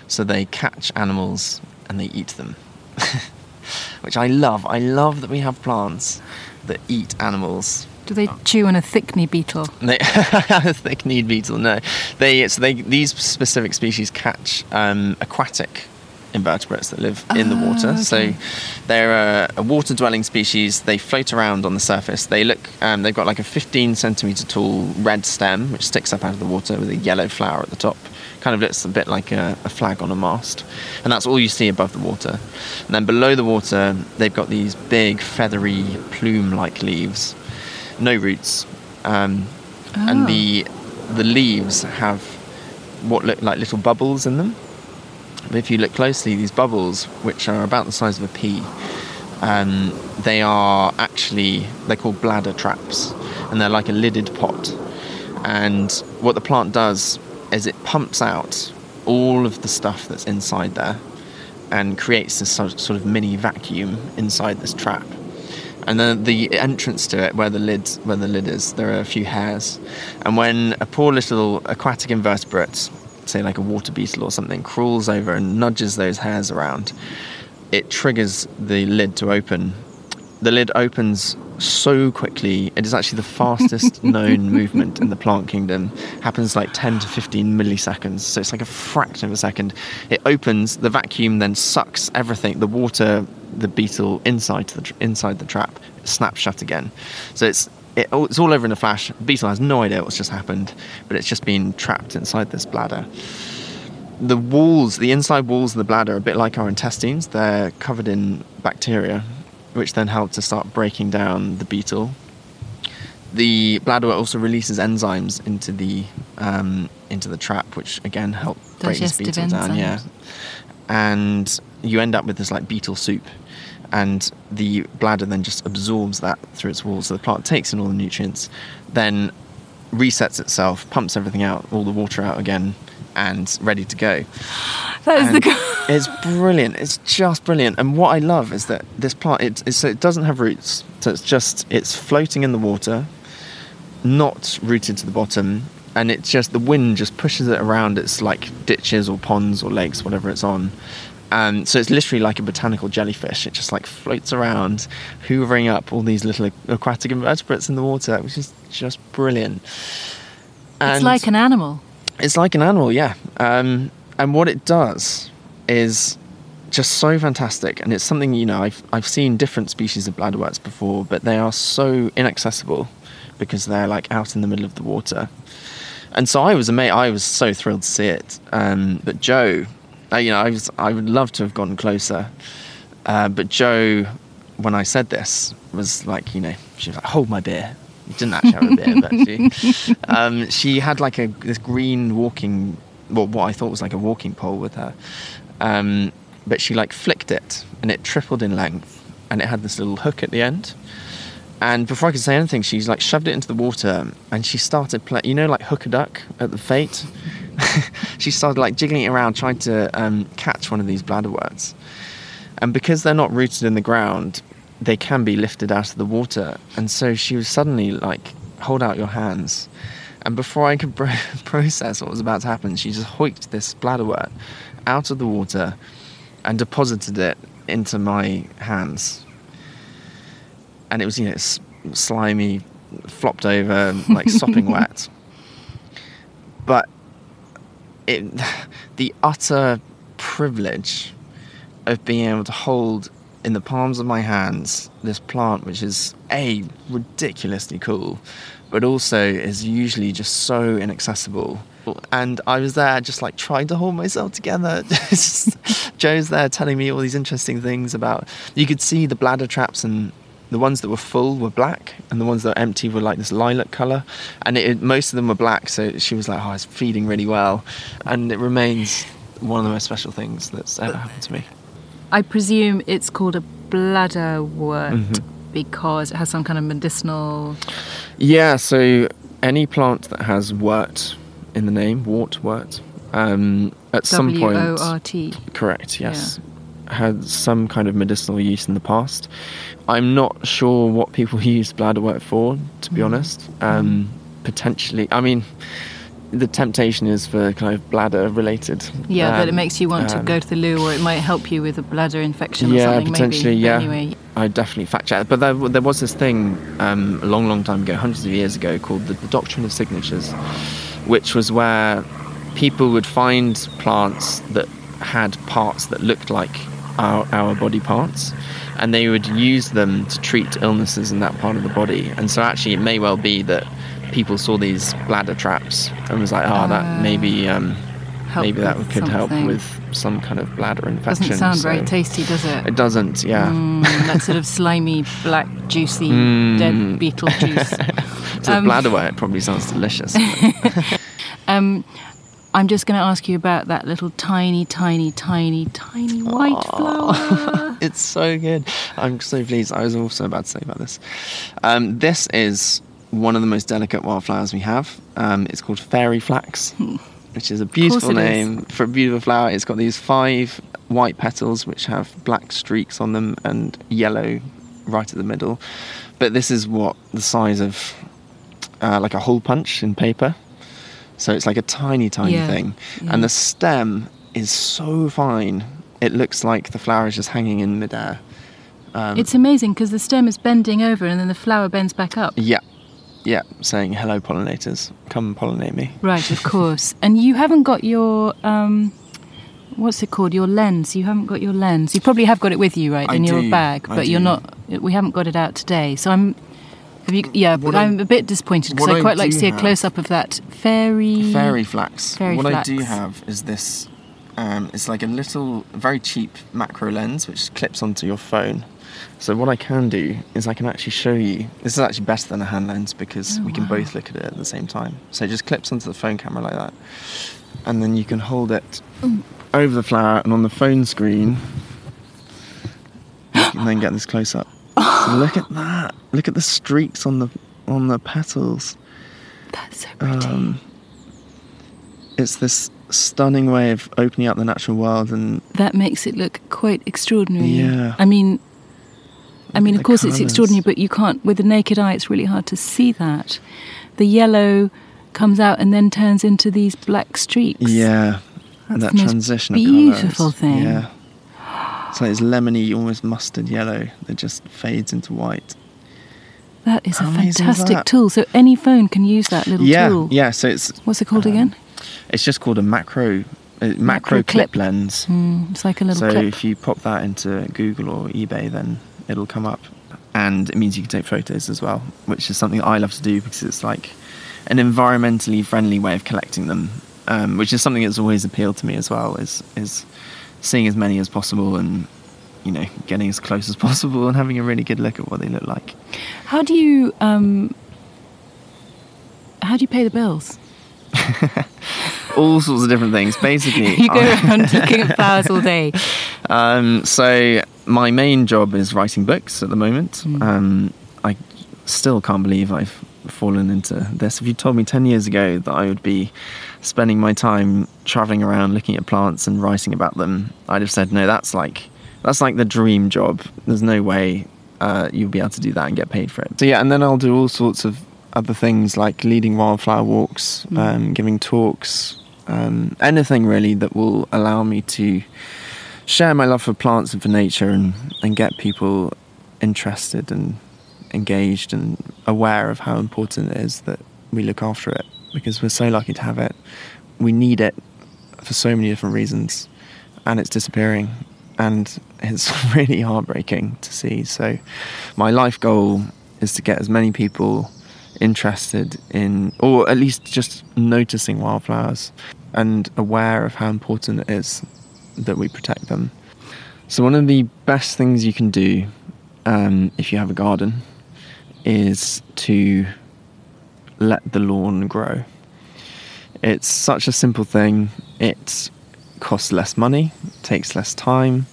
Speaker 3: So they catch animals and they eat them, which I love. I love that we have plants that eat animals
Speaker 2: Do they chew on a thick-kneed beetle?
Speaker 3: they, a thick-kneed beetle. No, they. So they these specific species catch um, aquatic invertebrates that live in the water.
Speaker 2: Oh,
Speaker 3: So they're a, a water-dwelling species. They float around on the surface. They look. Um, they've got like a 15 centimeter tall red stem which sticks up out of the water with a yellow flower at the top. Kind of looks a bit like a, a flag on a mast, and that's all you see above the water. And then below the water, they've got these big feathery plume-like leaves no roots, um, and
Speaker 2: Oh.
Speaker 3: the the leaves have what look like little bubbles in them. If you look closely, these bubbles, which are about the size of a pea, um, they are actually they're called bladder traps, and they're like a lidded pot. And what the plant does is it pumps out all of the stuff that's inside there, and creates this sort sort of mini vacuum inside this trap and then the entrance to it where the lid where the lid is there are a few hairs and when a poor little aquatic invertebrate say like a water beetle or something crawls over and nudges those hairs around it triggers the lid to open. The lid opens so quickly it is actually the fastest known movement in the plant kingdom. Happens like 10 to 15 milliseconds so it's like a fraction of a second. It opens the vacuum then sucks everything the water the beetle inside the tr- inside the trap snaps shut again. So it's it, oh, it's all over in a flash the beetle has no idea what's just happened but it's just been trapped inside this bladder the walls, the inside walls of the bladder, are a bit like our intestines. They're covered in bacteria, which then help to start breaking down the beetle. The bladder also releases enzymes into the um, into the trap, which again help break this beetle down. Yeah, and you end up with this like beetle soup, and the bladder then just absorbs that through its walls. So the plant takes in all the nutrients, then resets itself, pumps everything out, all the water out again, and ready to go.
Speaker 2: That is the
Speaker 3: And
Speaker 2: goal.
Speaker 3: it's brilliant. It's just brilliant. And what I love is that this plant, it, it's, it doesn't have roots. So it's just, it's floating in the water, not rooted to the bottom. And it's just, the wind just pushes it around its like ditches or ponds or lakes, whatever it's on. Um, so it's literally like a botanical jellyfish. It just like floats around, hoovering up all these little aquatic invertebrates in the water, which is just brilliant.
Speaker 2: It's like an animal.
Speaker 3: it's like an animal, yeah. Um, and what it does is just so fantastic, and it's something you know I've I've seen different species of bladderworts before, but they are so inaccessible because they're like out in the middle of the water. And so I was amazed. I was so thrilled to see it. Um, but Jo, uh, you know, I was I would love to have gone closer, uh, but Jo, when I said this, was like, you know, she was like, "Hold my beer." Didn't actually have a beer, but she, um, she had like a this green walking, well, what I thought was like a walking pole with her, um, but she like flicked it and it tripled in length, and it had this little hook at the end. And before I could say anything, she's like shoved it into the water and she started playing, you know, like hook a duck at the fête. she started like jiggling it around, trying to um, catch one of these bladderworts. And because they're not rooted in the ground, they can be lifted out of the water. And so she was suddenly like, hold out your hands. And before I could pro- process what was about to happen, she just hoiked this bladderwort out of the water and deposited it into my hands. And it was, you know, s- slimy, flopped over, like sopping wet. But it, the utter privilege of being able to hold in the palms of my hands this plant, which is a ridiculously cool, but also is usually just so inaccessible, and I was there just like trying to hold myself together. Jo's there telling me all these interesting things about. You could see the bladder traps and the ones that were full were black and the ones that were empty were like this lilac color and it, most of them were black so she was like oh it's feeding really well and it remains one of the most special things that's ever happened to me
Speaker 2: I presume it's called a bladderwort
Speaker 3: Mm-hmm.
Speaker 2: because it has some kind of medicinal.
Speaker 3: Yeah, so any plant that has wort in the name, wart, wort, um, at some point,
Speaker 2: O R T.
Speaker 3: correct, yes, had some kind of medicinal use in the past. I'm not sure what people use bladderwort for, to be honest. Um, potentially, I mean, the temptation is for kind of bladder related.
Speaker 2: Yeah, but it
Speaker 3: um,
Speaker 2: makes you want to
Speaker 3: um,
Speaker 2: go to the loo, or it might help you with a bladder infection or
Speaker 3: yeah,
Speaker 2: something.
Speaker 3: potentially,
Speaker 2: maybe.
Speaker 3: yeah.
Speaker 2: Anyway,
Speaker 3: I definitely fact check. But there, there was this thing um, a long, long time ago, hundreds of years ago, called the, the Doctrine of Signatures, which was where people would find plants that had parts that looked like our, our body parts, and they would use them to treat illnesses in that part of the body. And so, actually, it may well be that people saw these bladder traps and was like, "Oh, that maybe." Um, maybe that could help with some kind of bladder infection.
Speaker 2: Doesn't sound very tasty, does it?
Speaker 3: It doesn't, yeah.
Speaker 2: Mm, that sort of slimy, black, juicy,
Speaker 3: Mm.
Speaker 2: dead beetle juice.
Speaker 3: To
Speaker 2: Um,
Speaker 3: bladderwort, it probably sounds delicious.
Speaker 2: Um, I'm just going to ask you about that little tiny, tiny, tiny, tiny white flower.
Speaker 3: it's so good. I'm so pleased. I was also about to say about this. Um, this is one of the most delicate wildflowers we have. Um, it's called fairy flax, which is a beautiful
Speaker 2: it is.
Speaker 3: name for a beautiful flower. It's got these five white petals which have black streaks on them and yellow right at the middle. But this is what the size of uh, like a hole punch in paper. So it's like a tiny, tiny
Speaker 2: Yeah,
Speaker 3: thing.
Speaker 2: yeah.
Speaker 3: And the stem is so fine, it looks like the flower is just hanging in midair. Um,
Speaker 2: It's amazing because the stem is bending over and then the flower bends back up.
Speaker 3: yeah, yeah, saying hello, pollinators, come pollinate me.
Speaker 2: Right, of course. And you haven't got your um, what's it called? Your lens. You haven't got your lens. You probably have got it with you, right,
Speaker 3: I
Speaker 2: in your
Speaker 3: do,
Speaker 2: bag,
Speaker 3: I
Speaker 2: but you're not. We haven't got it out today, so I'm. Have you, yeah, but
Speaker 3: I-
Speaker 2: I'm a bit disappointed because I
Speaker 3: I
Speaker 2: quite like to see a close up of that fairy.
Speaker 3: Fairy flax.
Speaker 2: Fairy
Speaker 3: what I do have is this. Um, it's like a little, very cheap macro lens which clips onto your phone. So what I can do is I can actually show you. This is actually better than a hand lens because
Speaker 2: Oh,
Speaker 3: we can
Speaker 2: wow.
Speaker 3: both look at it at the same time. So it just clips onto the phone camera like that, and then you can hold it over the flower and on the phone screen. You can then get this close up. Look at that! Look at the streaks on the on the petals.
Speaker 2: That's so pretty.
Speaker 3: Um, it's this stunning way of opening up the natural world and
Speaker 2: that makes it look quite extraordinary.
Speaker 3: Yeah.
Speaker 2: I mean, I mean, of course, it's extraordinary, but you can't, with the naked eye, it's really hard to see that. The yellow comes out and then turns into these black streaks.
Speaker 3: yeah, and that transition of
Speaker 2: beautiful
Speaker 3: colours.
Speaker 2: thing.
Speaker 3: Yeah, it's like this lemony, almost mustard yellow that just fades into white.
Speaker 2: That is
Speaker 3: How
Speaker 2: a
Speaker 3: is
Speaker 2: fantastic
Speaker 3: that?
Speaker 2: tool. So any phone can use that little
Speaker 3: yeah,
Speaker 2: tool.
Speaker 3: yeah. So it's
Speaker 2: What's it called
Speaker 3: um,
Speaker 2: again?
Speaker 3: it's just called a macro uh, macro,
Speaker 2: Macro
Speaker 3: clip,
Speaker 2: clip.
Speaker 3: lens.
Speaker 2: Mm, it's like a little
Speaker 3: so
Speaker 2: clip.
Speaker 3: if you pop that into Google or eBay, then it'll come up, and it means you can take photos as well, which is something I love to do because it's like an environmentally friendly way of collecting them, um, which is something that's always appealed to me as well. Is is seeing as many as possible and you know getting as close as possible and having a really good look at what they look like.
Speaker 2: How do you um, how do you pay the bills?
Speaker 3: All sorts of different things. Basically,
Speaker 2: You go around looking at flowers all day.
Speaker 3: Um, so my main job is writing books at the moment.
Speaker 2: Mm.
Speaker 3: Um, I still can't believe I've fallen into this. If you told me ten years ago that I would be spending my time traveling around looking at plants and writing about them, I'd have said no. That's like that's like the dream job. There's no way uh, you'll be able to do that and get paid for it. So yeah, and then I'll do all sorts of other things like leading wildflower walks,
Speaker 2: Mm.
Speaker 3: um, giving talks, um, anything really that will allow me to share my love for plants and for nature and, and get people interested and engaged and aware of how important it is that we look after it because we're so lucky to have it. We need it for so many different reasons and it's disappearing and it's really heartbreaking to see. So my life goal is to get as many people interested in, or at least just noticing wildflowers and aware of how important it is that we protect them. So, one of the best things you can do um, if you have a garden is to let the lawn grow. It's such a simple thing. It costs less money, takes less time.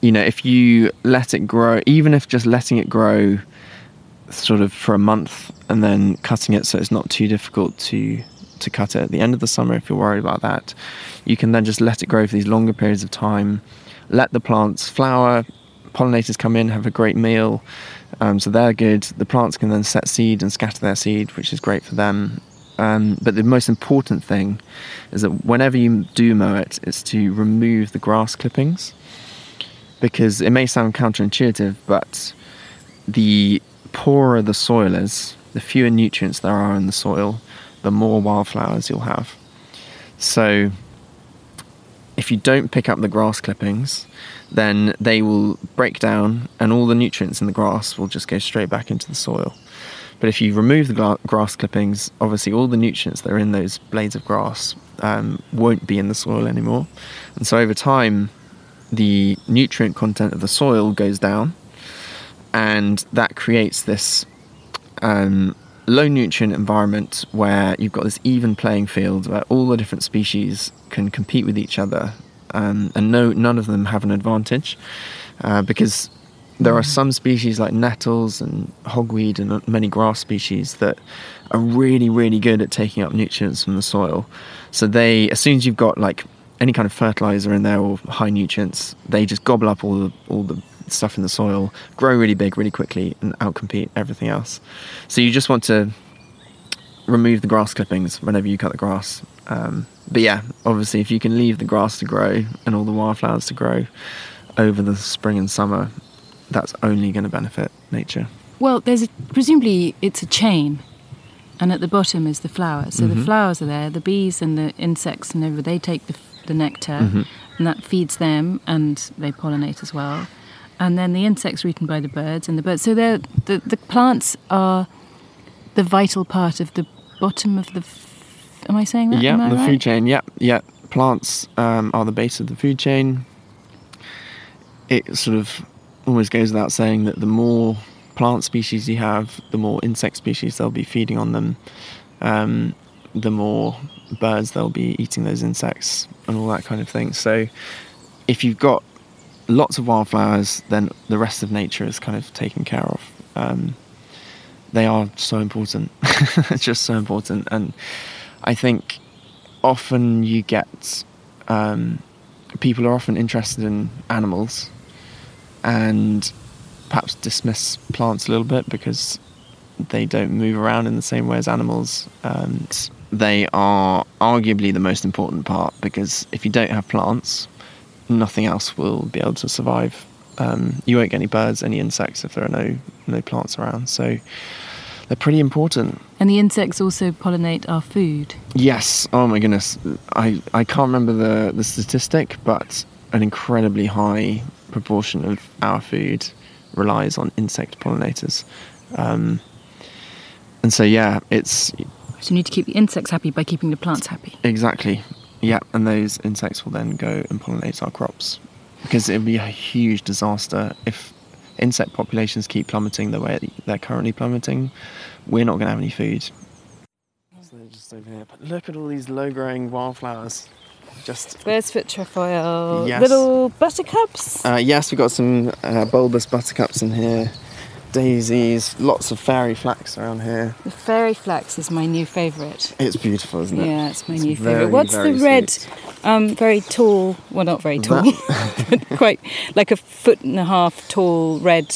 Speaker 3: You know, if you let it grow, even if just letting it grow sort of for a month and then cutting it so it's not too difficult to to cut it at the end of the summer if you're worried about that, you can then just let it grow for these longer periods of time. Let the plants flower, pollinators come in, have a great meal, um, so they're good. The plants can then set seed and scatter their seed, which is great for them. Um, but the most important thing is that whenever you do mow it, it's to remove the grass clippings because it may sound counterintuitive, but the poorer the soil is, the fewer nutrients there are in the soil, the more wildflowers you'll have. So if you don't pick up the grass clippings, then they will break down and all the nutrients in the grass will just go straight back into the soil. But if you remove the grass clippings, obviously all the nutrients that are in those blades of grass um, won't be in the soil anymore. And so over time, the nutrient content of the soil goes down, and that creates this um, low nutrient environment where you've got this even playing field where all the different species can compete with each other, um, and no, none of them have an advantage uh, because there are some species like nettles and hogweed and many grass species that are really, really good at taking up nutrients from the soil. So they, as soon as you've got like any kind of fertilizer in there or high nutrients, they just gobble up all the all the stuff in the soil, grow really big really quickly, and outcompete everything else. So you just want to remove the grass clippings whenever you cut the grass. Um, but yeah, obviously, if you can leave the grass to grow and all the wildflowers to grow over the spring and summer, that's only going to benefit nature.
Speaker 2: Well, there's a, presumably it's a chain, and at the bottom is the flower. So mm-hmm. the flowers are there, the bees and the insects and everything. They take the, the nectar, mm-hmm. and that feeds them, and they pollinate as well. And then the insects are eaten by the birds, and the birds. So the the plants are the vital part of the bottom of the. Am I saying that?
Speaker 3: Yeah,
Speaker 2: the
Speaker 3: right? food chain. Yeah, yeah. Plants um, are the base of the food chain. It sort of always goes without saying that the more plant species you have, the more insect species they'll be feeding on them, um, the more birds they'll be eating those insects and all that kind of thing. So, if you've got lots of wildflowers, then the rest of nature is kind of taken care of. Um, they are so important, just so important, and I think often you get um, people are often interested in animals and perhaps dismiss plants a little bit because they don't move around in the same way as animals. They are arguably the most important part because if you don't have plants, nothing else will be able to survive. Um, you won't get any birds, any insects if there are no no plants around. So they're pretty important.
Speaker 2: And the insects also pollinate our food.
Speaker 3: Yes. Oh my goodness. I, I can't remember the, the statistic, but an incredibly high proportion of our food relies on insect pollinators. Um, and so, yeah, it's.
Speaker 2: So you need to keep the insects happy by keeping the plants happy.
Speaker 3: Exactly. Yeah, and those insects will then go and pollinate our crops. Because it would be a huge disaster if insect populations keep plummeting the way they're currently plummeting. We're not going to have any food. So just over here. But look at all these low growing wildflowers. Just
Speaker 2: Bird's foot trefoil. Yes. Little buttercups.
Speaker 3: Uh, yes, we've got some uh, bulbous buttercups in here. Daisies, lots of fairy flax around here.
Speaker 2: The fairy flax is my new favourite.
Speaker 3: It's beautiful, isn't it?
Speaker 2: Yeah, it's my it's new favourite. What's the red, um, very tall? Well, not very tall, but quite like a foot and a half tall red.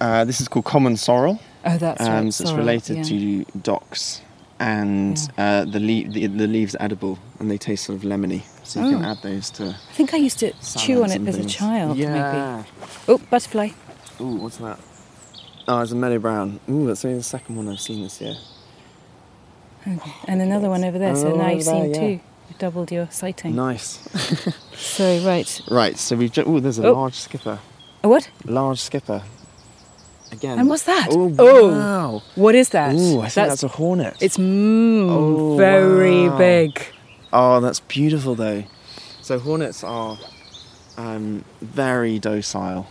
Speaker 3: Uh, this is called common sorrel.
Speaker 2: Oh, that's um, right.
Speaker 3: So it's related yeah. to docks and yeah. uh, the, le- the, the leaves are edible and they taste sort of lemony. So you oh. can add those to.
Speaker 2: I think I used to chew on it as a child. Yeah. Maybe. Oh, butterfly.
Speaker 3: Oh, what's that? Oh, it's a meadow brown. Ooh, that's only the second one I've seen this year.
Speaker 2: Okay. And another one over there. so now you've seen yeah. two. You've doubled your sighting.
Speaker 3: Nice.
Speaker 2: so right.
Speaker 3: Right. So we've. Ju- oh, there's a oh. large skipper.
Speaker 2: A what?
Speaker 3: Large skipper. again.
Speaker 2: And what's that?
Speaker 3: Oh,
Speaker 2: Oh.
Speaker 3: wow.
Speaker 2: What is that?
Speaker 3: Ooh, I think that's, a hornet.
Speaker 2: It's mm,
Speaker 3: Oh,
Speaker 2: very
Speaker 3: wow.
Speaker 2: big.
Speaker 3: Oh, that's beautiful though. So hornets are um, very docile.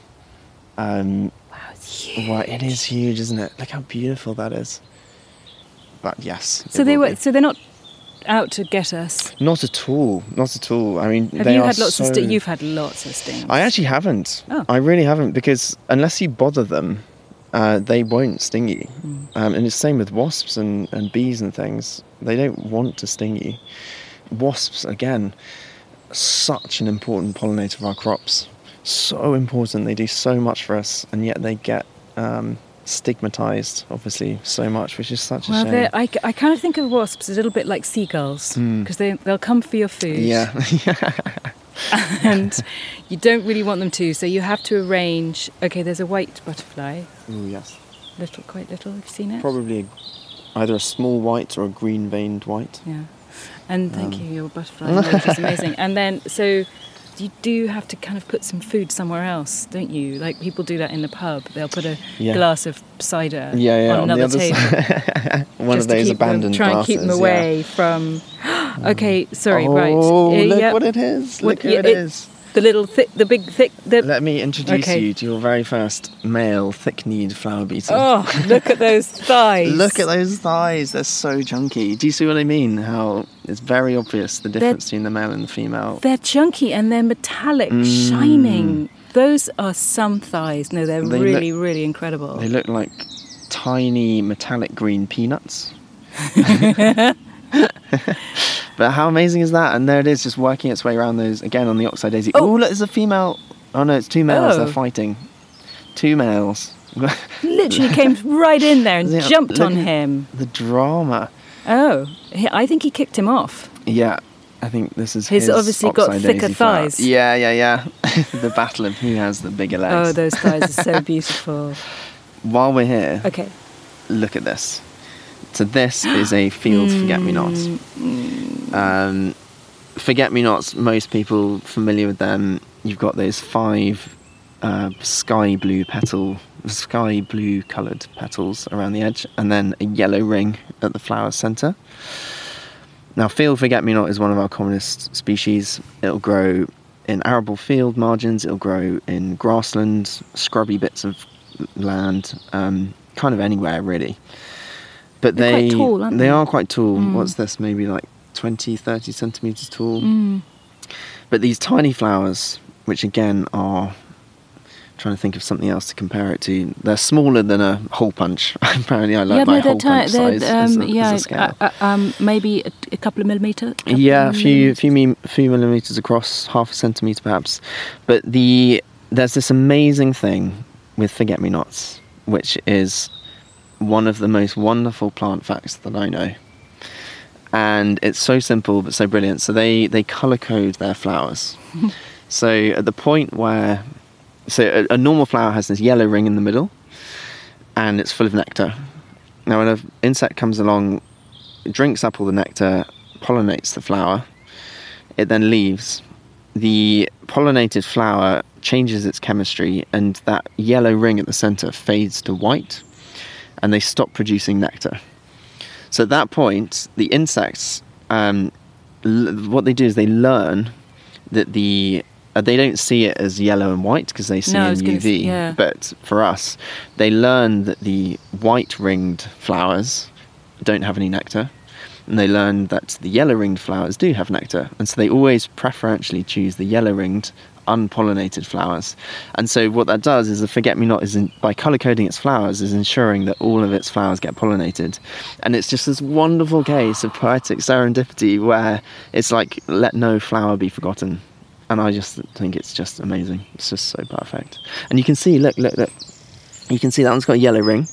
Speaker 3: Um,
Speaker 2: Wow, it's huge.
Speaker 3: well, it is huge, isn't it? Look how beautiful that is. But yes.
Speaker 2: So they were.
Speaker 3: Be.
Speaker 2: So they're not out to get us.
Speaker 3: Not at all. Not at all. I mean,
Speaker 2: Have you had lots
Speaker 3: so...
Speaker 2: of? Sti- you've had lots of stings.
Speaker 3: I actually haven't.
Speaker 2: Oh.
Speaker 3: I really haven't because unless you bother them, uh, they won't sting you.
Speaker 2: Hmm.
Speaker 3: Um, and it's the same with wasps and, and bees and things. They don't want to sting you. Wasps, again, such an important pollinator of our crops. So important. They do so much for us, and yet they get um, stigmatized, obviously, so much, which is such a shame.
Speaker 2: I, I kind of think of wasps a little bit like seagulls because they they'll come for your food.
Speaker 3: Yeah.
Speaker 2: and you don't really want them to, so you have to arrange. Okay, there's a white butterfly,
Speaker 3: oh, yes.
Speaker 2: little, quite little. Have you seen it?
Speaker 3: Probably a, either a small white or a green veined white.
Speaker 2: Yeah. And thank
Speaker 3: Um.
Speaker 2: you, your butterfly is amazing. And then, so you do have to kind of put some food somewhere else, don't you? Like people do that in the pub. They'll put a
Speaker 3: Yeah.
Speaker 2: glass of cider
Speaker 3: Yeah, yeah,
Speaker 2: on,
Speaker 3: on, the
Speaker 2: another
Speaker 3: other
Speaker 2: table.
Speaker 3: One of those
Speaker 2: keep them-
Speaker 3: abandoned
Speaker 2: Try and keep them away from. okay, sorry,
Speaker 3: oh,
Speaker 2: right. Uh,
Speaker 3: look
Speaker 2: yep.
Speaker 3: what it is.
Speaker 2: What-
Speaker 3: Look who
Speaker 2: yeah,
Speaker 3: it
Speaker 2: it-
Speaker 3: is.
Speaker 2: The little thick, the big thick, the.
Speaker 3: Let me introduce
Speaker 2: Okay.
Speaker 3: you to your very first male thick-kneed flower beetle.
Speaker 2: Oh, look at those thighs.
Speaker 3: Look at those thighs. They're so chunky. Do you see what I mean? How it's very obvious the difference between the male and the female.
Speaker 2: They're chunky and they're metallic, shining. Those are some thighs. No, they're
Speaker 3: Mm. They
Speaker 2: really,
Speaker 3: look-
Speaker 2: really incredible.
Speaker 3: They look like tiny metallic green peanuts. but how amazing is that? And there it is, just working its way around those again on the oxeye daisy.
Speaker 2: Oh.
Speaker 3: Oh, look, there's a female. Oh no, it's two males.
Speaker 2: Oh.
Speaker 3: They're fighting. Two males.
Speaker 2: Literally came right in there and
Speaker 3: Yeah,
Speaker 2: jumped on him.
Speaker 3: the drama.
Speaker 2: Oh, I think he kicked him off.
Speaker 3: Yeah, I think this is
Speaker 2: He's
Speaker 3: his
Speaker 2: obviously got thicker thighs.
Speaker 3: Yeah, yeah, yeah. the battle of who has the bigger oh, legs.
Speaker 2: Oh, those thighs are so beautiful.
Speaker 3: While we're here,
Speaker 2: Okay.
Speaker 3: look at this. So this is a field forget-me-nots.
Speaker 2: Mm,
Speaker 3: Um, forget-me-nots. Most people familiar with them. You've got those five uh, sky blue petal, sky blue coloured petals around the edge, and then a yellow ring at the flower centre. Now, field forget-me-not is one of our commonest species. It'll grow in arable field margins. It'll grow in grassland, scrubby bits of land, um, kind of anywhere really. But
Speaker 2: They're
Speaker 3: they
Speaker 2: quite tall, aren't they?
Speaker 3: are quite tall.
Speaker 2: Mm.
Speaker 3: What's this? Maybe like 20, 30 centimeters tall.
Speaker 2: Mm.
Speaker 3: But these tiny flowers, which again are trying to think of something else to compare it to, they're smaller than a hole punch. Apparently, I like
Speaker 2: yeah,
Speaker 3: my hole punch size
Speaker 2: um,
Speaker 3: a,
Speaker 2: yeah, uh, uh, um, maybe a, a couple of millimeter. couple
Speaker 3: yeah, a few
Speaker 2: millimeters.
Speaker 3: few mi- few millimeters across, half a centimeter perhaps. But the there's this amazing thing with forget me nots, which is one of the most wonderful plant facts that I know. And it's so simple but so brilliant. So they they color code their flowers. so at the point where so a, a normal flower has this yellow ring in the middle, and it's full of nectar. Now when an insect comes along, drinks up all the nectar, pollinates the flower, it then leaves. The pollinated flower changes its chemistry, and that yellow ring at the center fades to white, and they stop producing nectar. So at that point, the insects, um, l- what they do is they learn that the uh, they don't see it as yellow and white because they see
Speaker 2: No,
Speaker 3: in UV.
Speaker 2: yeah.
Speaker 3: But for us, they learn that the white ringed flowers don't have any nectar, and they learn that the yellow ringed flowers do have nectar, and so they always preferentially choose the yellow ringed unpollinated flowers. And so what that does is the forget me not is in, by color coding its flowers is ensuring that all of its flowers get pollinated. And it's just this wonderful case of poetic serendipity where it's like let no flower be forgotten. And I just think it's just amazing. It's just so perfect. And you can see, look, look, look. You can see that one's got a yellow ring,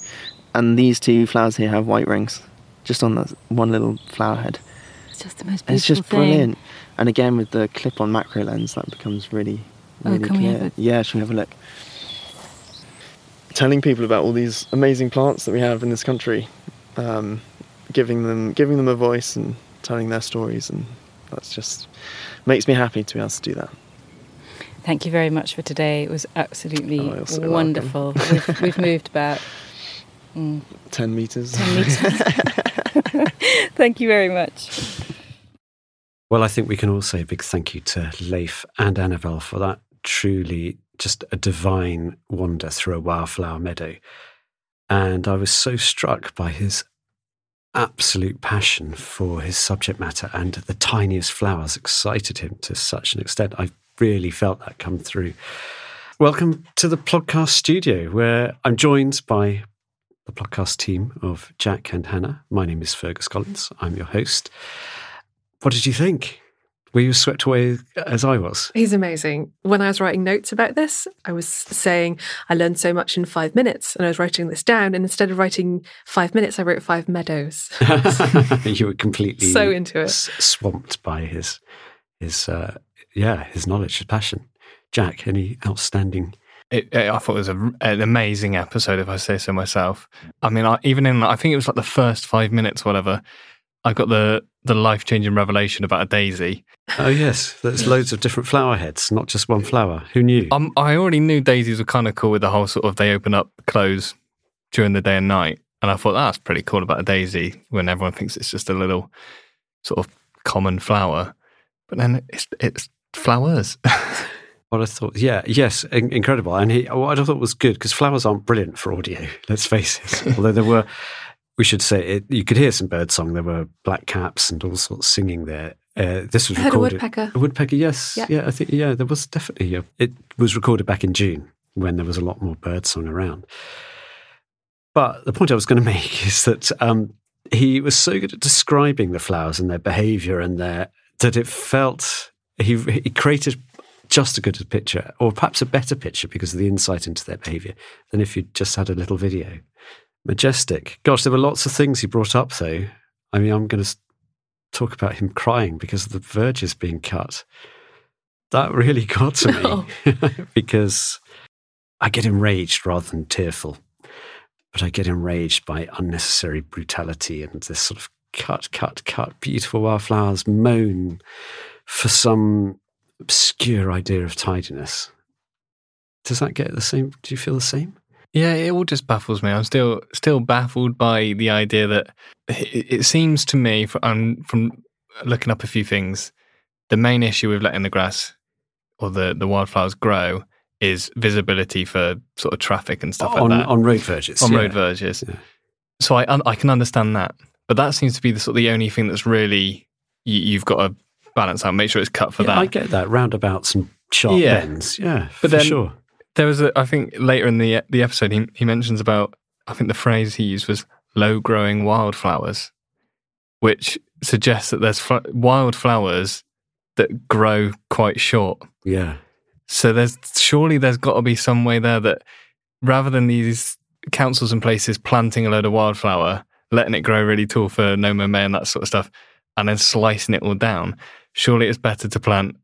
Speaker 3: and these two flowers here have white rings, just on that one little flower head.
Speaker 2: It's just the most beautiful
Speaker 3: It's just
Speaker 2: thing.
Speaker 3: brilliant. And again, with the clip-on macro lens, that becomes really,
Speaker 2: Oh,
Speaker 3: really
Speaker 2: we
Speaker 3: clear. Yeah, should we have a look? Telling people about all these amazing plants that we have in this country, um, giving them, giving them a voice and telling their stories, and that's just makes me happy to be able to do that.
Speaker 2: Thank you very much for today. It was absolutely
Speaker 3: Oh, so
Speaker 2: wonderful. We've, we've moved about mm,
Speaker 3: 10 metres.
Speaker 2: 10 metres. Thank you very much.
Speaker 1: Well, I think we can all say a big thank you to Leif and Annabel for that truly just a divine wander through a wildflower meadow. And I was so struck by his absolute passion for his subject matter and the tiniest flowers excited him to such an extent. I really felt that come through. Welcome to the podcast studio where I'm joined by the podcast team of Jack and Hannah. My name is Fergus Collins. I'm your host. What did you think? Were you swept away as I was?
Speaker 4: He's amazing. When I was writing notes about this, I was saying I learned so much in five minutes, and I was writing this down. And instead of writing five minutes, I wrote five meadows.
Speaker 1: you were completely
Speaker 4: So into it.
Speaker 1: s- swamped by his his uh, yeah his knowledge, his passion. Jack, any outstanding?
Speaker 5: It, it- I thought it was a, an amazing episode, if I say so myself. I mean, I, even in I think it was like the first five minutes, whatever. I got the the life changing revelation about a daisy.
Speaker 1: Oh yes, there's loads of different flower heads, not just one flower. Who knew?
Speaker 5: Um, I already knew daisies were kind of cool with the whole sort of they open up, close during the day and night, and I thought that's pretty cool about a daisy when everyone thinks it's just a little sort of common flower, but then it's it's flowers.
Speaker 1: What I thought, yeah, yes, in- incredible. And he, what I thought was good because flowers aren't brilliant for audio. Let's face it. Although there were, we should say, it, you could hear some bird song. There were black caps and all sorts singing there. Uh, this was
Speaker 4: I heard a
Speaker 1: recorded.
Speaker 4: woodpecker.
Speaker 1: A woodpecker, yes, yeah.
Speaker 4: Yeah.
Speaker 1: I think yeah, there was definitely. A, it was recorded back in June when there was a lot more bird song around. But the point I was going to make is that um, he was so good at describing the flowers and their behaviour and their that it felt he he created just a good picture, or perhaps a better picture because of the insight into their behaviour than if you just had a little video. Majestic. Gosh, there were lots of things he brought up though. I mean, I'm going to talk about him crying because of the verges being cut. That really got to
Speaker 4: No.
Speaker 1: me because I get enraged rather than tearful, but I get enraged by unnecessary brutality and this sort of cut, cut, cut, beautiful wildflowers moan for some obscure idea of tidiness. Does that get the same? Do you feel the same?
Speaker 5: Yeah, it all just baffles me. I'm still still baffled by the idea that it, seems to me, from, um, from looking up a few things, the main issue with letting the grass or the, the wildflowers grow is visibility for sort of traffic and stuff
Speaker 1: on,
Speaker 5: like that
Speaker 1: on road verges.
Speaker 5: on
Speaker 1: yeah.
Speaker 5: road verges.
Speaker 1: Yeah.
Speaker 5: So I I can understand that, but that seems to be the sort of the only thing that's really you, you've got to balance out. Make sure it's cut for
Speaker 1: Yeah,
Speaker 5: that.
Speaker 1: I get that. Roundabouts and sharp bends. Yeah,
Speaker 5: But
Speaker 1: for
Speaker 5: then-
Speaker 1: sure.
Speaker 5: There was, a, I think, later in the the episode, he he mentions about. I think the phrase he used was "low growing wildflowers," which suggests that there's fl- wildflowers that grow quite short.
Speaker 1: Yeah.
Speaker 5: So there's surely there's got to be some way there that rather than these councils and places planting a load of wildflower, letting it grow really tall for No Mow May and that sort of stuff, and then slicing it all down, surely it's better to plant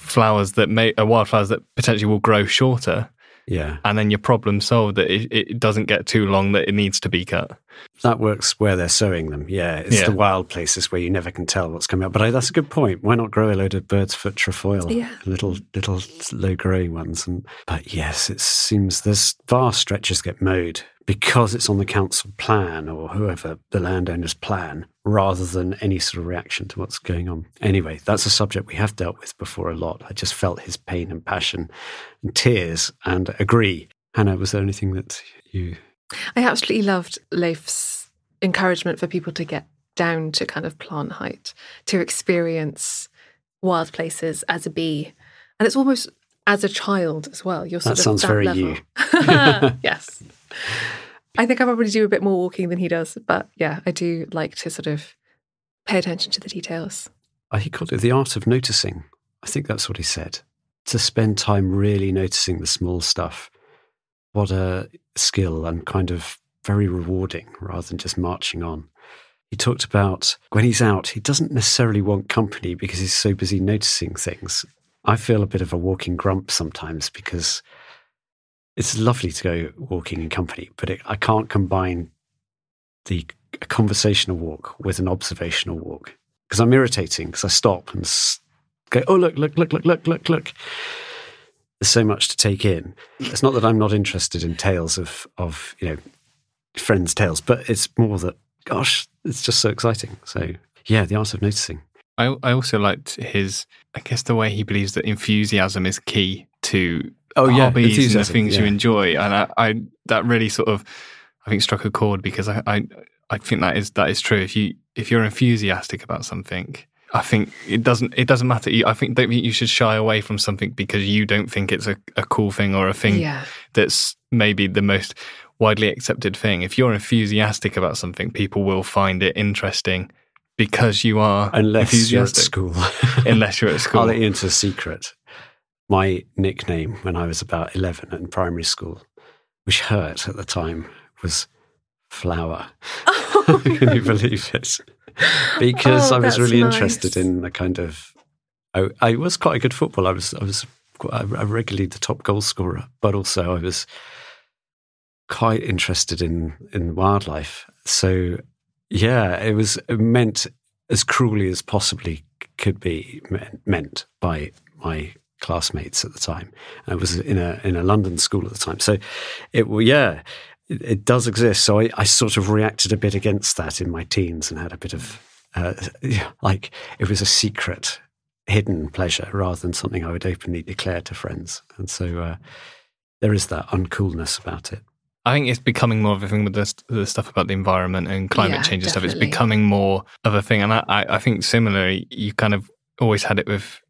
Speaker 5: flowers that may uh, wildflowers that potentially will grow shorter,
Speaker 1: Yeah.
Speaker 5: and then your problem solved that it, it doesn't get too long that it needs to be cut.
Speaker 1: That works where they're sowing them. Yeah. It's
Speaker 5: Yeah.
Speaker 1: the wild places where you never can tell what's coming up. But I, that's a good point. Why not grow a load of bird's foot trefoil?
Speaker 4: Yeah.
Speaker 1: Little, little low growing ones. And, but yes, it seems there's vast stretches get mowed because it's on the council plan or whoever the landowner's plan rather than any sort of reaction to what's going on. Anyway, that's a subject we have dealt with before a lot. I just felt his pain and passion and tears and agree. Hannah, was there anything that you
Speaker 4: I absolutely loved Leif's encouragement for people to get down to kind of plant height, to experience wild places as a bee. And it's almost as a child as well. You're sort
Speaker 1: That
Speaker 4: of
Speaker 1: sounds
Speaker 4: that
Speaker 1: very
Speaker 4: level.
Speaker 1: you.
Speaker 4: yes. I think I probably do a bit more walking than he does, but yeah, I do like to sort of pay attention to the details.
Speaker 1: He called it the art of noticing. I think that's what he said. To spend time really noticing the small stuff. What a skill and kind of very rewarding rather than just marching on. He talked about when he's out, he doesn't necessarily want company because he's so busy noticing things. I feel a bit of a walking grump sometimes because it's lovely to go walking in company, but it, I can't combine the conversational walk with an observational walk because I'm irritating because I stop and go, oh, look, look, look, look, look, look, look. There's so much to take in. It's not that I'm not interested in tales of of you know friends' tales, but it's more that gosh, it's just so exciting. So yeah, the art of noticing.
Speaker 5: I I also liked his I guess the way he believes that enthusiasm is key to
Speaker 1: Oh, yeah,
Speaker 5: hobbies and the things you enjoy, and I, I that really sort of I think struck a chord because I, I I think that is that is true. If you if you're enthusiastic about something, I think it doesn't it doesn't matter. I think don't think you should shy away from something because you don't think it's a, a cool thing or a thing
Speaker 4: Yeah.
Speaker 5: that's maybe the most widely accepted thing. If you're enthusiastic about something, people will find it interesting because you are
Speaker 1: Unless you're at school.
Speaker 5: Unless you're at school.
Speaker 1: I'll let you into a secret. My nickname when I was about 11 in primary school, which hurt at the time, was Flower. Oh, Can you believe it? Because
Speaker 4: Oh,
Speaker 1: I was really
Speaker 4: nice.
Speaker 1: interested in the kind of. I, I was quite a good footballer. I was I was quite, I regularly the top goal scorer, but also I was quite interested in in wildlife. So yeah, it was meant as cruelly as possibly could be meant by my classmates at the time. I was in a in a London school at the time, so it yeah, it, it does exist. So I, I sort of reacted a bit against that in my teens and had a bit of uh, like it was a secret, hidden pleasure rather than something I would openly declare to friends. And so uh, there is that uncoolness about it.
Speaker 5: I think it's becoming more of a thing with the, the stuff about the environment and climate
Speaker 4: Yeah,
Speaker 5: change and stuff. It's becoming more of a thing, and I, I I think similarly, you kind of always had it with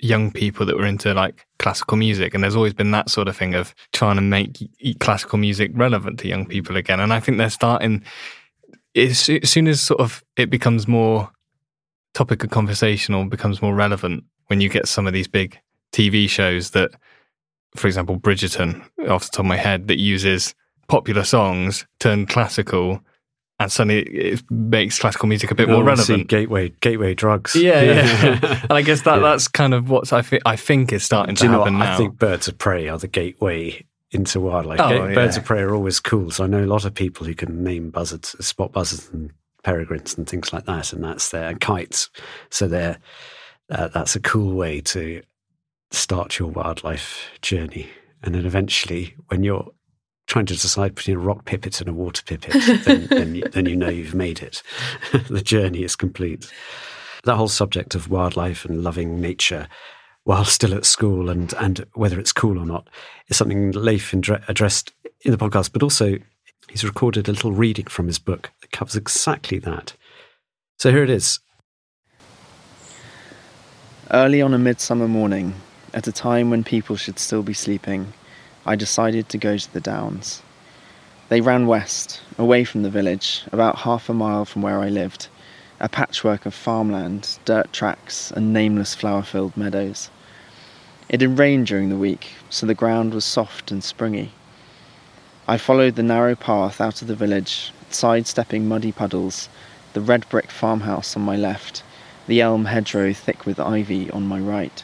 Speaker 5: young people that were into like classical music, and there's always been that sort of thing of trying to make classical music relevant to young people again. And I think they're starting. As soon as sort of it becomes more topic of conversation or becomes more relevant, when you get some of these big TV shows that, for example, Bridgerton, off the top of my head, that uses popular songs turned classical, and suddenly it makes classical music a bit more
Speaker 1: Oh, see,
Speaker 5: relevant.
Speaker 1: gateway gateway drugs.
Speaker 5: Yeah, yeah. and I guess that
Speaker 1: Yeah.
Speaker 5: that's kind of what I think I think is starting
Speaker 1: Do
Speaker 5: to
Speaker 1: you know what?
Speaker 5: happen now.
Speaker 1: I think birds of prey are the gateway into wildlife.
Speaker 5: Oh,
Speaker 1: Ga- Birds of prey are always cool. So I know a lot of people who can name buzzards, spot buzzards, and peregrines and things like that, and that's there, and kites. So they're uh, that's a cool way to start your wildlife journey. And then eventually, when you're trying to decide between a rock pipit and a water pipit, then, then, you, then you know you've made it. the journey is complete. That whole subject of wildlife and loving nature while still at school and, and whether it's cool or not is something Leif indre- addressed in the podcast, but also he's recorded a little reading from his book that covers exactly that. So here it is.
Speaker 3: Early on a midsummer morning, at a time when people should still be sleeping, I decided to go to the downs. They ran west, away from the village, about half a mile from where I lived, a patchwork of farmland, dirt tracks, and nameless flower filled meadows. It had rained during the week, so the ground was soft and springy. I followed the narrow path out of the village, sidestepping muddy puddles, the red brick farmhouse on my left, the elm hedgerow thick with ivy on my right.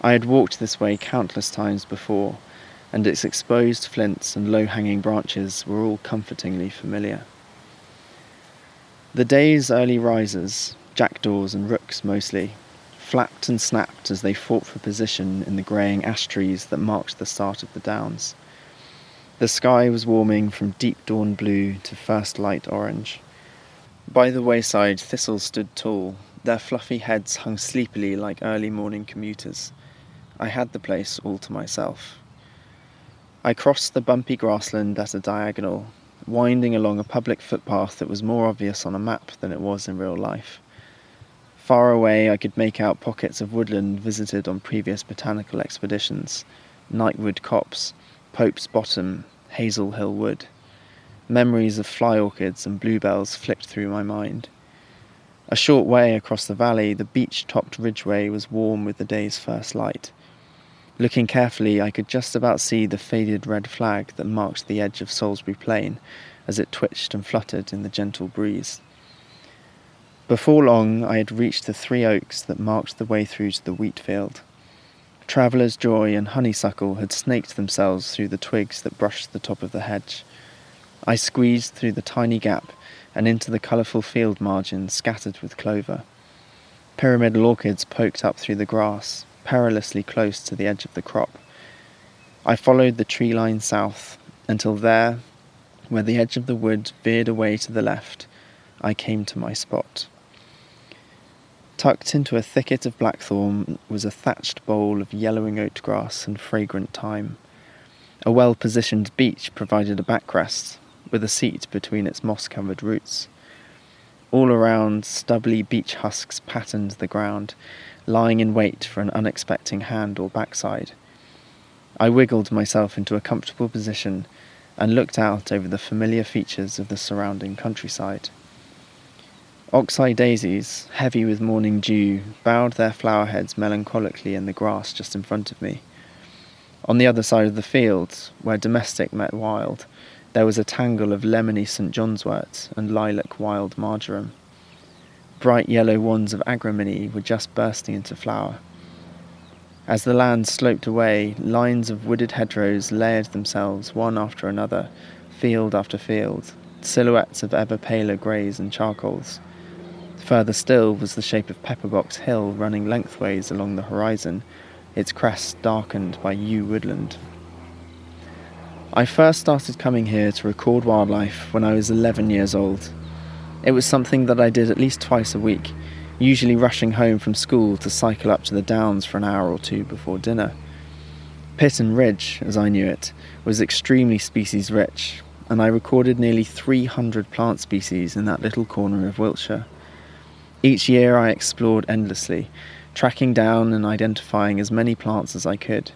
Speaker 3: I had walked this way countless times before, and its exposed flints and low hanging branches were all comfortingly familiar. The day's early risers, jackdaws and rooks mostly, flapped and snapped as they fought for position in the greying ash trees that marked the start of the downs. The sky was warming from deep dawn blue to first light orange. By the wayside, thistles stood tall, their fluffy heads hung sleepily like early morning commuters. I had the place all to myself. I crossed the bumpy grassland at a diagonal, winding along a public footpath that was more obvious on a map than it was in real life. Far away, I could make out pockets of woodland visited on previous botanical expeditions Nightwood Copse, Pope's Bottom, Hazel Hill Wood. Memories of fly orchids and bluebells flicked through my mind. A short way across the valley, the beech topped ridgeway was warm with the day's first light. Looking carefully, I could just about see the faded red flag that marked the edge of Salisbury Plain as it twitched and fluttered in the gentle breeze. Before long, I had reached the three oaks that marked the way through to the wheat field. Traveller's Joy and Honeysuckle had snaked themselves through the twigs that brushed the top of the hedge. I squeezed through the tiny gap and into the colourful field margin scattered with clover. Pyramidal orchids poked up through the grass, perilously close to the edge of the crop, I followed the tree line south until there, where the edge of the wood veered away to the left, I came to my spot. Tucked into a thicket of blackthorn was a thatched bowl of yellowing oat grass and fragrant thyme. A well positioned beech provided a backrest, with a seat between its moss covered roots. All around, stubbly beech husks patterned the ground, lying in wait for an unexpected hand or backside. I wiggled myself into a comfortable position and looked out over the familiar features of the surrounding countryside. Oxeye daisies, heavy with morning dew, bowed their flower heads melancholically in the grass just in front of me. On the other side of the field, where domestic met wild, there was a tangle of lemony St. John's wort and lilac wild marjoram. Bright yellow wands of agrimony were just bursting into flower. As the land sloped away, lines of wooded hedgerows layered themselves one after another, field after field, silhouettes of ever paler greys and charcoals. Further still was the shape of Pepperbox Hill running lengthways along the horizon, its crest darkened by yew woodland. I first started coming here to record wildlife when I was 11 years old. It was something that I did at least twice a week, usually rushing home from school to cycle up to the downs for an hour or two before dinner. Pitton Ridge, as I knew it, was extremely species rich, and I recorded nearly 300 plant species in that little corner of Wiltshire. Each year I explored endlessly, tracking down and identifying as many plants as I could.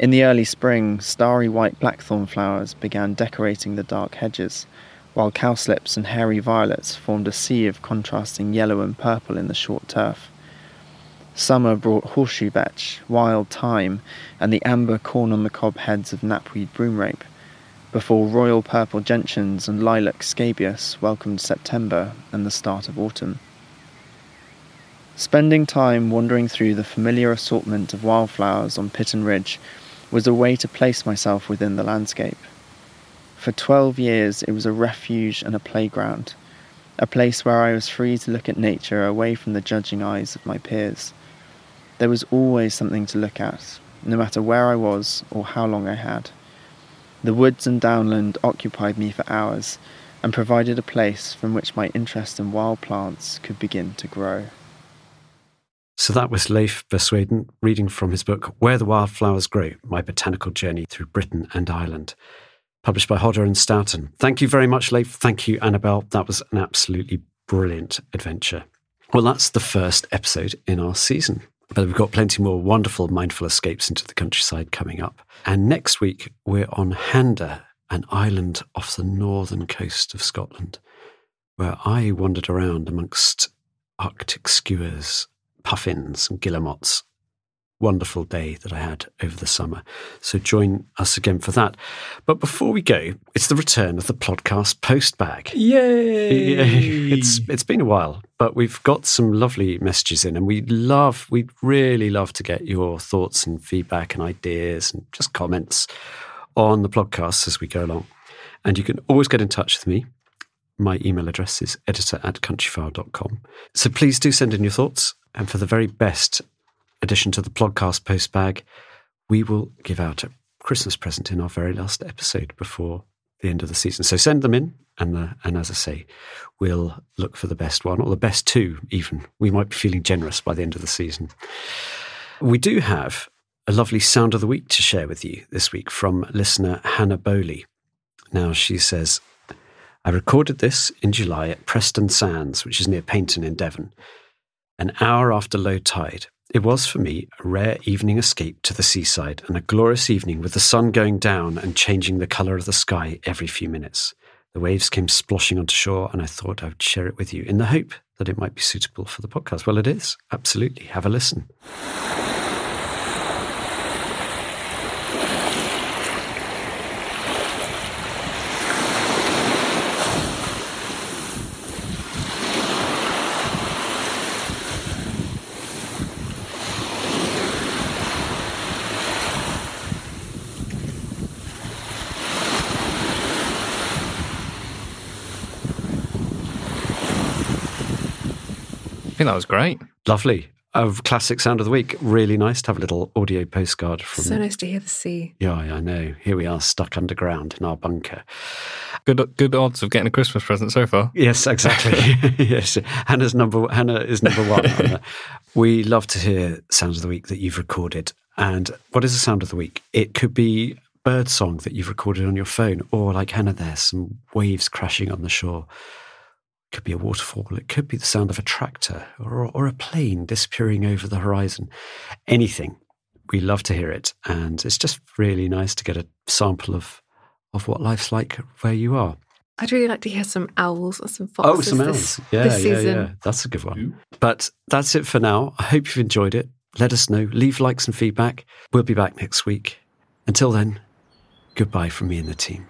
Speaker 3: In the early spring, starry white blackthorn flowers began decorating the dark hedges, while cowslips and hairy violets formed a sea of contrasting yellow and purple in the short turf. Summer brought horseshoe vetch, wild thyme, and the amber corn on the cob heads of knapweed broomrape, before royal purple gentians and lilac scabious welcomed September and the start of autumn. Spending time wandering through the familiar assortment of wildflowers on Pitton Ridge was a way to place myself within the landscape. For 12 years, it was a refuge and a playground, a place where I was free to look at nature away from the judging eyes of my peers. There was always something to look at, no matter where I was or how long I had. The woods and downland occupied me for hours and provided a place from which my interest in wild plants could begin to grow.
Speaker 1: So that was Leif Bersweden reading from his book Where the Wildflowers Grow My Botanical Journey Through Britain and Ireland published by Hodder and Stoughton. Thank you very much, Leif. Thank you, Annabel. That was an absolutely brilliant adventure. Well, that's the first episode in our season. But we've got plenty more wonderful mindful escapes into the countryside coming up. And next week, we're on Handa, an island off the northern coast of Scotland, where I wandered around amongst Arctic skuas, puffins, and guillemots wonderful day that I had over the summer. So join us again for that. But before we go, it's the return of the podcast postbag.
Speaker 5: Yay!
Speaker 1: It's it's been a while, but we've got some lovely messages in and we love we really love to get your thoughts and feedback and ideas and just comments on the podcast as we go along. And you can always get in touch with me. My email address is editor at countryfile.com. So please do send in your thoughts. And for the very best addition to the podcast post bag, we will give out a Christmas present in our very last episode before the end of the season. So send them in, and the, and as I say, we'll look for the best one or the best two. Even we might be feeling generous by the end of the season. We do have a lovely sound of the week to share with you this week from listener Hannah Bowley. Now she says, I recorded this in July at Preston Sands, which is near Paignton in Devon, an hour after low tide. It was for me a rare evening escape to the seaside and a glorious evening with the sun going down and changing the colour of the sky every few minutes. The waves came sploshing onto shore, and I thought I would share it with you in the hope that it might be suitable for the podcast. Well, it is. Absolutely. Have a listen.
Speaker 5: Think that was great.
Speaker 1: Lovely. of classic sound of the week. Really nice to have a little audio postcard from.
Speaker 4: So nice to hear the sea.
Speaker 1: Yeah, yeah, I know. Here we are, stuck underground in our bunker.
Speaker 5: Good, good odds of getting a Christmas present so far.
Speaker 1: Yes, exactly. yes, Hannah's number. Hannah is number one. we love to hear sounds of the week that you've recorded. And what is a sound of the week? It could be bird song that you've recorded on your phone, or like Hannah, there, some waves crashing on the shore. It could be a waterfall. It could be the sound of a tractor or, or a plane disappearing over the horizon. Anything. We love to hear it, and it's just really nice to get a sample of of what life's like where you are.
Speaker 4: I'd really like to hear some owls or some foxes.
Speaker 1: Oh,
Speaker 4: foxes
Speaker 1: some
Speaker 4: this,
Speaker 1: owls. Yeah,
Speaker 4: this
Speaker 1: yeah, yeah. That's a good one. But that's it for now. I hope you've enjoyed it. Let us know. Leave likes and feedback. We'll be back next week. Until then, goodbye from me and the team.